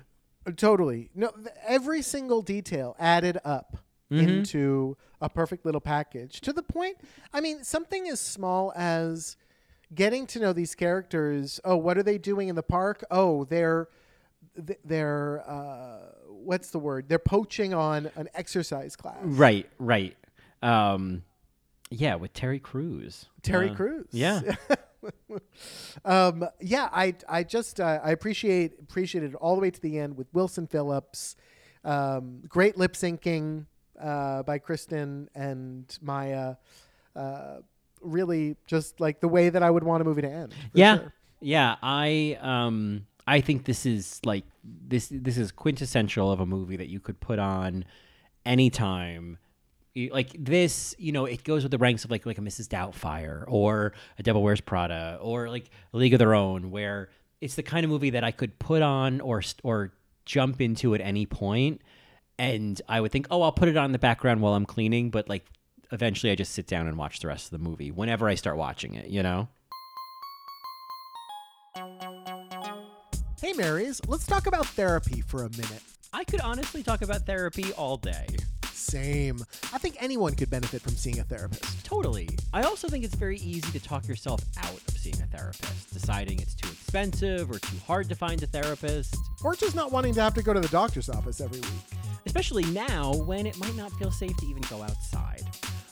Totally. No, th- every single detail added up into a perfect little package to the point. I mean, something as small as getting to know these characters. Oh, what are they doing in the park? Oh, they're th- they're uh, what's the word? They're poaching on an exercise class. Right, right. Um, yeah, with Terry Crews. Terry Uh, Crews. Yeah. (laughs) (laughs) um, yeah, I I just uh, I appreciate appreciated it all the way to the end with Wilson Phillips. Um, great lip syncing uh, by Kristen and Maya. Uh, really, just like the way that I would want a movie to end. yeah, sure. yeah. I um, I think this is like this. This is quintessential of a movie that you could put on anytime. You- Like this, you know, it goes with the ranks of like like a Mrs. Doubtfire or a Devil Wears Prada or like a League of Their Own, where it's the kind of movie that I could put on or or jump into at any point, and I would think, oh, I'll put it on in the background while I'm cleaning, but like eventually I just sit down and watch the rest of the movie whenever I start watching it, you know. Hey, Marys, let's talk about therapy for a minute. I could honestly talk about therapy all day. Same. I think anyone could benefit from seeing a therapist. Totally. I also think it's very easy to talk yourself out of seeing a therapist, deciding it's too expensive or too hard to find a therapist, Or just not wanting to have to go to the doctor's office every week. especially now when it might not feel safe to even go outside.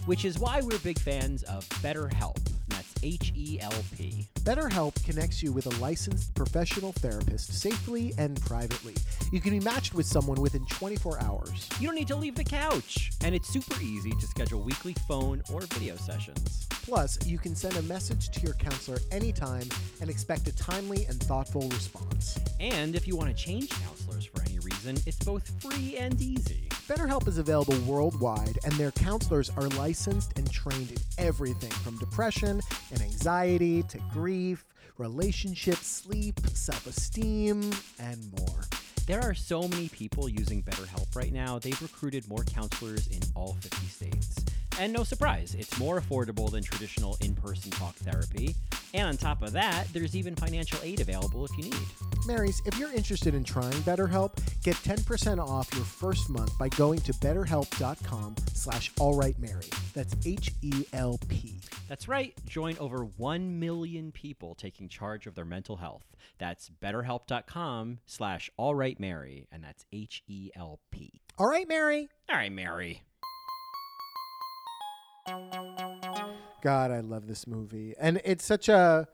Which is why we're big fans of BetterHelp. That's H E L P. BetterHelp connects you with a licensed professional therapist safely and privately. You can be matched with someone within 24 hours. You don't need to leave the couch, and it's super easy to schedule weekly phone or video sessions. Plus, you can send a message to your counselor anytime and expect a timely and thoughtful response. And if you want to change counselors for any reason, it's both free and easy. BetterHelp is available worldwide, and their counselors are licensed and trained in everything from depression and anxiety to grief, relationships, sleep, self esteem, and more. There are so many people using BetterHelp right now, they've recruited more counselors in all 50 states. And no surprise, it's more affordable than traditional in person talk therapy. And on top of that, there's even financial aid available if you need. Marys, if you're interested in trying BetterHelp, get 10% off your first month by going to betterhelp.com slash allrightmary. That's H-E-L-P. That's right, join over 1 million people taking charge of their mental health. That's betterhelp.com slash allrightmary, and that's H-E-L-P. All right, Mary. All right, Mary. God, I love this movie. And it's such a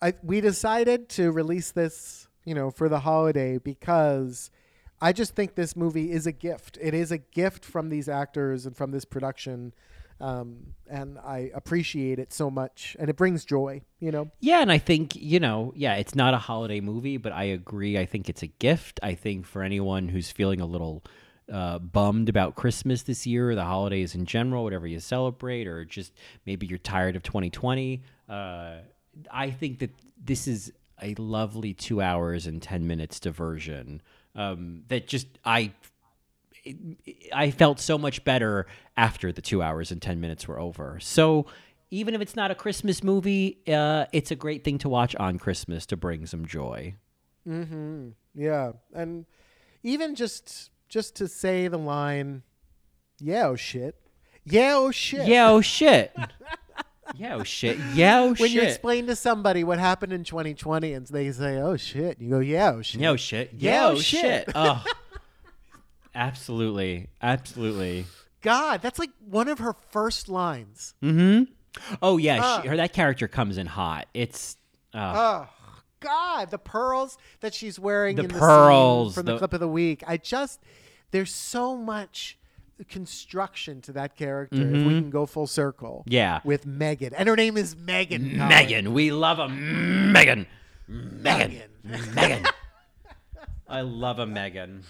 I we decided to release this, you know, for the holiday because I just think this movie is a gift. It is a gift from these actors and from this production. Um, and I appreciate it so much, and it brings joy. You know, Yeah, and I think, you know, yeah, it's not a holiday movie, but I agree. I think it's a gift. I think for anyone who's feeling a little uh, bummed about Christmas this year, or the holidays in general, whatever you celebrate, or just maybe you're tired of 2020, uh, I think that this is a lovely two hours and 10 minutes diversion um, that just, I I felt so much better after the two hours and 10 minutes were over. So even if it's not a Christmas movie, uh, it's a great thing to watch on Christmas to bring some joy. Mm-hmm. yeah, and even just just to say the line, "Yeah, oh shit, yeah, oh shit." Yeah, oh shit. (laughs) yeah, oh shit. Yeah, oh When you explain to somebody what happened in 2020 and they say, "Oh shit," you go, "Yeah, oh shit." Yeah, oh shit. Yeah, oh oh shit. shit. (laughs) Oh. absolutely. Absolutely. God, that's like one of her first lines. Mm-hmm. Oh yeah, she, her that character comes in hot. It's uh, Oh God, the pearls that she's wearing The in the pearls, from the, the- clip of the week. I just there's so much construction to that character. If we can go full circle, Mm-hmm. Yeah. with Megan, and her name is Megan. Colin. Megan. We love a Megan. Megan. Megan. (laughs) I love a Megan.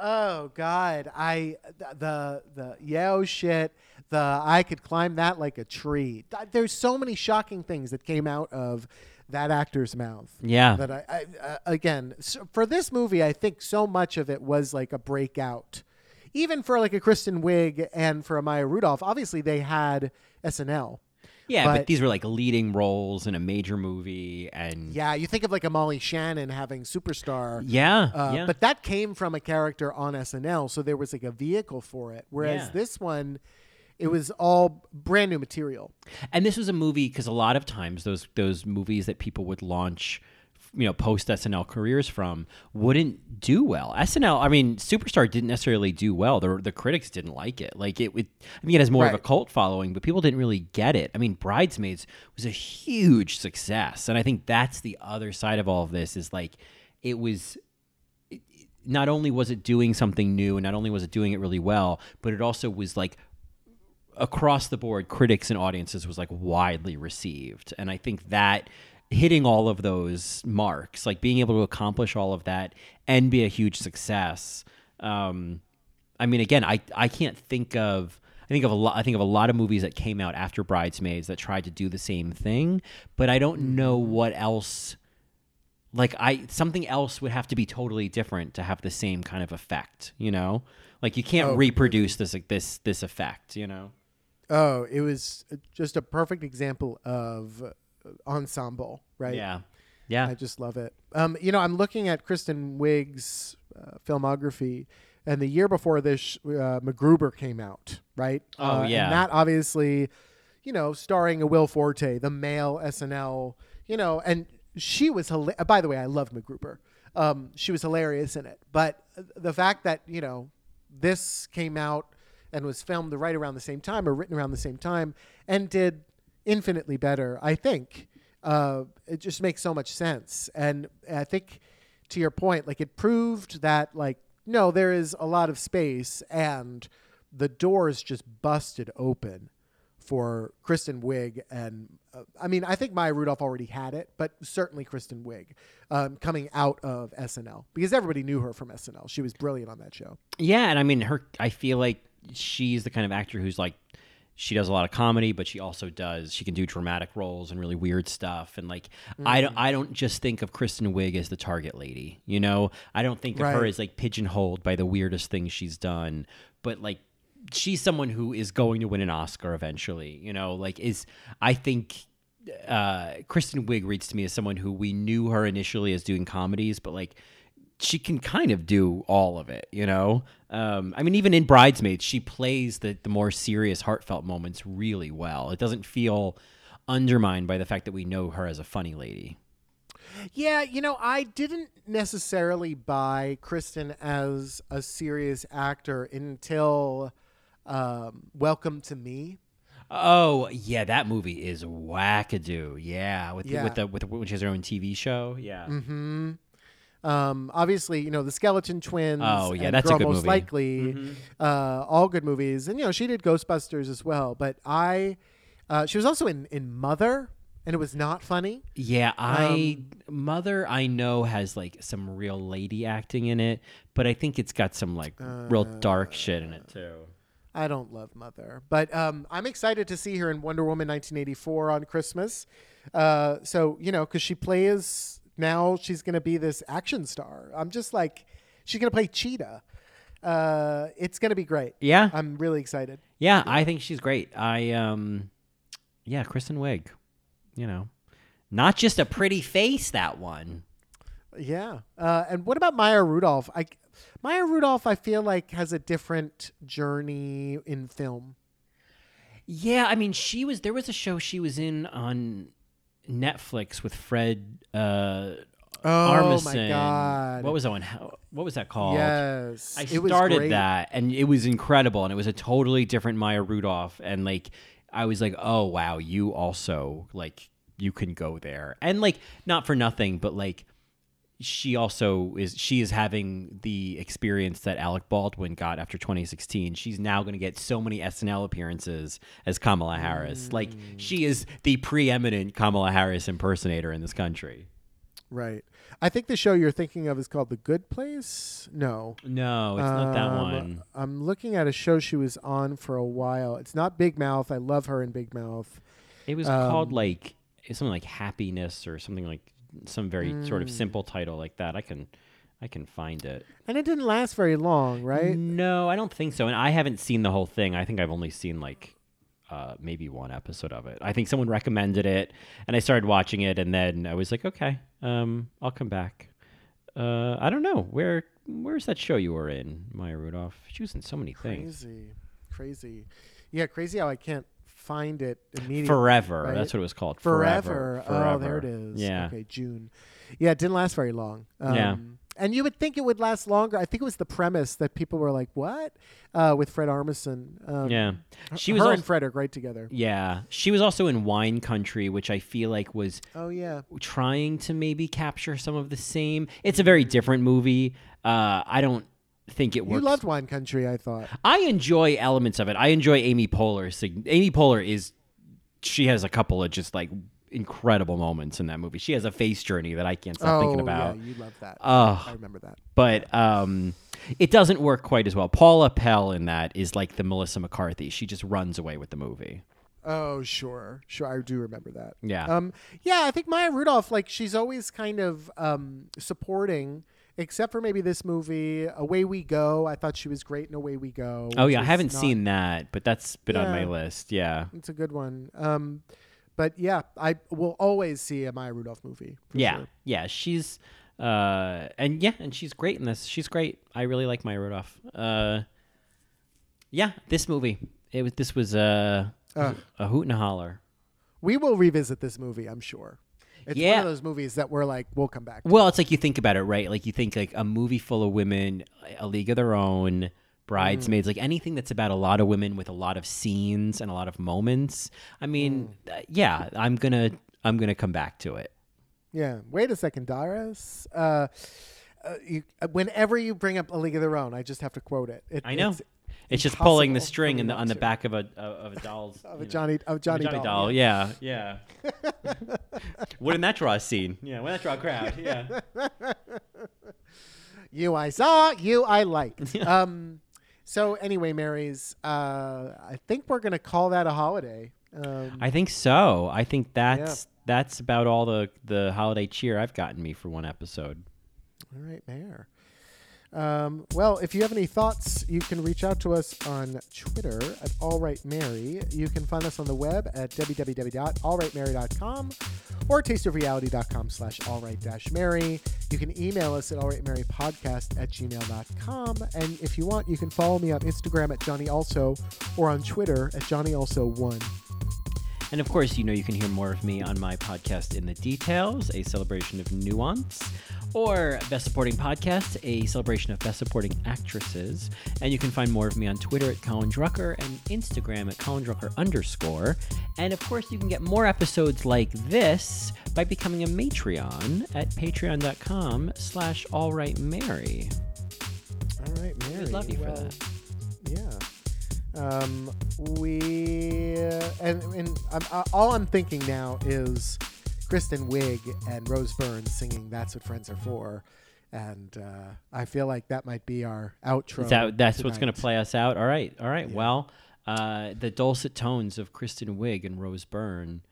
Oh God, I the the yeah oh shit the I could climb that like a tree. There's so many shocking things that came out of that actor's mouth. Yeah. That I, I uh, again so for this movie, I think so much of it was like a breakout. Even for like a Kristen Wiig and for a Maya Rudolph, obviously they had SNL. Yeah, but, But- these were like leading roles in a major movie, and Yeah, you think of like a Molly Shannon having Superstar. yeah, Uh, yeah. But that came from a character on SNL, so there was like a vehicle for it. Whereas Yeah. this one, it was all brand new material. and this was a movie because a lot of times those those movies that people would launch, you know, post SNL careers from wouldn't do well. SNL, I mean, Superstar didn't necessarily do well. The the critics didn't like it. Like it would, I mean, it has more of a cult following, but people didn't really get it. I mean, Bridesmaids was a huge success, and I think that's the other side of all of this is like it was not only was it doing something new and not only was it doing it really well, but it also was like across the board, critics and audiences was like widely received. And I think that hitting all of those marks, like being able to accomplish all of that and be a huge success. Um, I mean, again, I, I can't think of. I think of a lot. I think of a lot of movies that came out after Bridesmaids that tried to do the same thing, but I don't know what else like I something else would have to be totally different to have the same kind of effect, you know? Like you can't Oh, reproduce this like this this effect, you know? Oh, it was just a perfect example of uh, ensemble, right? Yeah. Yeah. I just love it. Um, you know, I'm looking at Kristen Wiig's uh, filmography, and the year before this, uh, MacGruber came out, right? Oh, Uh, yeah. and that obviously, you know, starring a Will Forte, the male SNL, you know, and she was. Hila- by the way, I love MacGruber. Um, she was hilarious in it, but the fact that you know this came out and was filmed right around the same time or written around the same time and did infinitely better. I think uh, it just makes so much sense, and I think to your point, like it proved that like no, there is a lot of space, and the doors just busted open for Kristen Wiig and uh, I mean I think Maya Rudolph already had it, but certainly Kristen Wiig um, coming out of SNL because everybody knew her from SNL. She was brilliant on that show. Yeah, and I mean her. I feel like she's the kind of actor who's like she does a lot of comedy, but she also does she can do dramatic roles and really weird stuff. And like I don't I don't just think of Kristen Wiig as the target lady. You know, I don't think of her as like pigeonholed by the weirdest things she's done. But like she's someone who is going to win an Oscar eventually. You know, like is I think uh, Kristen Wiig reads to me as someone who we knew her initially as doing comedies, but like she can kind of do all of it, you know. Um, I mean, even in Bridesmaids, she plays the the more serious, heartfelt moments really well. It doesn't feel undermined by the fact that we know her as a funny lady. Yeah, you know, I didn't necessarily buy Kristen as a serious actor until um, Welcome to Me. Oh yeah, that movie is wackadoo. Yeah, with Yeah. with the with the, which has her own TV show. Yeah. hmm Um, obviously, you know the Skeleton Twins. Oh, yeah, and that's a Girl good Most movie. Likely, uh, all good movies, and you know she did Ghostbusters as well. But I, uh, she was also in in Mother, and it was not funny. Yeah, I Mother I know has like some real lady acting in it, but I think it's got some like real dark shit in it too. I don't love Mother, but um, I'm excited to see her in Wonder Woman 1984 on Christmas. Uh, so you know, because she plays now, she's going to be this action star. I'm just like, she's going to play Cheetah. Uh, it's going to be great. Yeah. I'm really excited. Yeah, I think she's great. I um yeah, Kristen Wiig. You know. Not just a pretty face that one. Yeah. Uh, and what about Maya Rudolph? I, Maya Rudolph, I feel like has a different journey in film. Yeah, I mean, she was there was a show she was in on Netflix with Fred uh Oh Armisen. my god! What was that one? How, what was that called? Yes, I started that and it was incredible and it was a totally different Maya Rudolph and like I was like, "Oh wow, you also like you can go there." And like not for nothing, but like she also is she is having the experience that Alec Baldwin got after 2016. She's now going to get so many SNL appearances as Kamala Harris. Like she is the preeminent Kamala Harris impersonator in this country. Right. I think the show you're thinking of is called The Good Place. No, No, it's not that Um, one. I'm looking at a show she was on for a while. It's not Big Mouth. I love her in Big Mouth. It was Um, called like something like happiness or something like some very sort Mm. of simple title like that. I can I can find it. And it didn't last very long, right? No, I don't think so. And I haven't seen the whole thing. I think I've only seen like uh, maybe one episode of it. I think someone recommended it, and I started watching it, and then I was like, okay, um, I'll come back. Uh, I don't know where where's that show you were in, Maya Rudolph? She was in so many things. Crazy, crazy. Yeah, crazy how I can't find it immediately. Forever. right? That's what it was called. Forever. Forever. Oh, there it is. Yeah. Okay, June. Yeah, it didn't last very long. Um, Yeah. And you would think it would last longer. I think it was the premise that people were like, "What?" Uh, with Fred Armisen. Um, Yeah. She her was and Fred are great together. Yeah, she was also in Wine Country, which I feel like was Oh yeah. trying to maybe capture some of the same. It's a very different movie. Uh, I don't think it You loved Wine Country, I thought. I enjoy elements of it. I enjoy Amy Poehler. Amy Poehler is she has a couple of just like incredible moments in that movie. She has a face journey that I can't stop oh thinking about. yeah, you love that. Ugh. I remember that. But um, it doesn't work quite as well. Paula Pell in that is like the Melissa McCarthy. She just runs away with the movie. Oh sure, sure. I do remember that. Yeah. Um. Yeah, I think Maya Rudolph, like, she's always kind of um supporting. Except for maybe this movie, Away We Go. I thought she was great in Away We Go. Oh yeah, I haven't not- seen that, but that's been on my list. Yeah. It's a good one. Um, but yeah, I will always see a Maya Rudolph movie. yeah, sure. yeah, she's uh, and yeah, and she's great in this. She's great. I really like Maya Rudolph. Uh, yeah, this movie. It was. This was uh, Ugh. a hoot and a holler. We will revisit this movie, I'm sure. It's one Yeah. of those movies that we're like, we'll come back. to. Well, it's like you think about it, right? Like you think like a movie full of women, a league of their own, Bridesmaids, like anything that's about a lot of women with a lot of scenes and a lot of moments. I mean, uh, yeah, I'm gonna I'm gonna come back to it. Yeah. Wait a second, Doris. Uh, uh, you, uh, whenever you bring up A League of Their Own, I just have to quote it. it I know. It's, It's, just pulling the string me in the, on the back of a of a doll's of you a know, Johnny, of Johnny, Johnny, doll. doll. Yeah, yeah. (laughs) Wouldn't that draw a scene? Yeah, wouldn't that draw a crowd? Yeah. (laughs) You I saw, you I liked. (laughs) um, so anyway, Marys, uh, I think we're gonna call that a holiday. Um, I think so. I think that's that's about all the the holiday cheer I've gotten me for one episode. all right, Mayor. Um, well, if you have any thoughts, you can reach out to us on Twitter at AllRightMary. You can find us on the web at www.allrightmary.com or tasteofreality.com slash allright-mary. You can email us at allrightmarypodcast at gmail.com. And if you want, you can follow me on Instagram at Johnny Also or on Twitter at Johnny Also1. And of course, you know you can hear more of me on my podcast In the Details, a celebration of nuance, or Best Supporting Podcast, a celebration of Best Supporting Actresses. And you can find more of me on Twitter at Colin Drucker and Instagram at Colin Drucker underscore. And of course, you can get more episodes like this by becoming a Matreon at patreon.com slash allrightmary. All right, Mary. We'd love you for that. Yeah. Um, we and and uh, all I'm thinking now is Kristen Wiig and Rose Byrne singing "That's What Friends Are For," and uh, I feel like that might be our outro. That, that's what's going to play us out? All right. All right. Well, uh, the dulcet tones of Kristen Wiig and Rose Byrne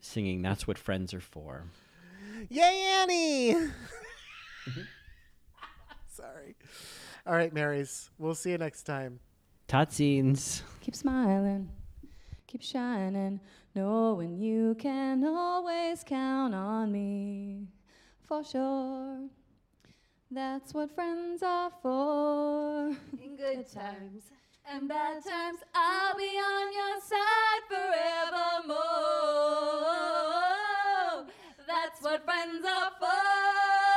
singing That's What Friends Are For. Yay, Annie! (laughs) Sorry. All right, Marys. We'll see you next time. Totsines. Keep smiling, keep shining, knowing you can always count on me for sure. That's what friends are for. In good times and bad times, I'll be on your side forevermore. That's what friends are for.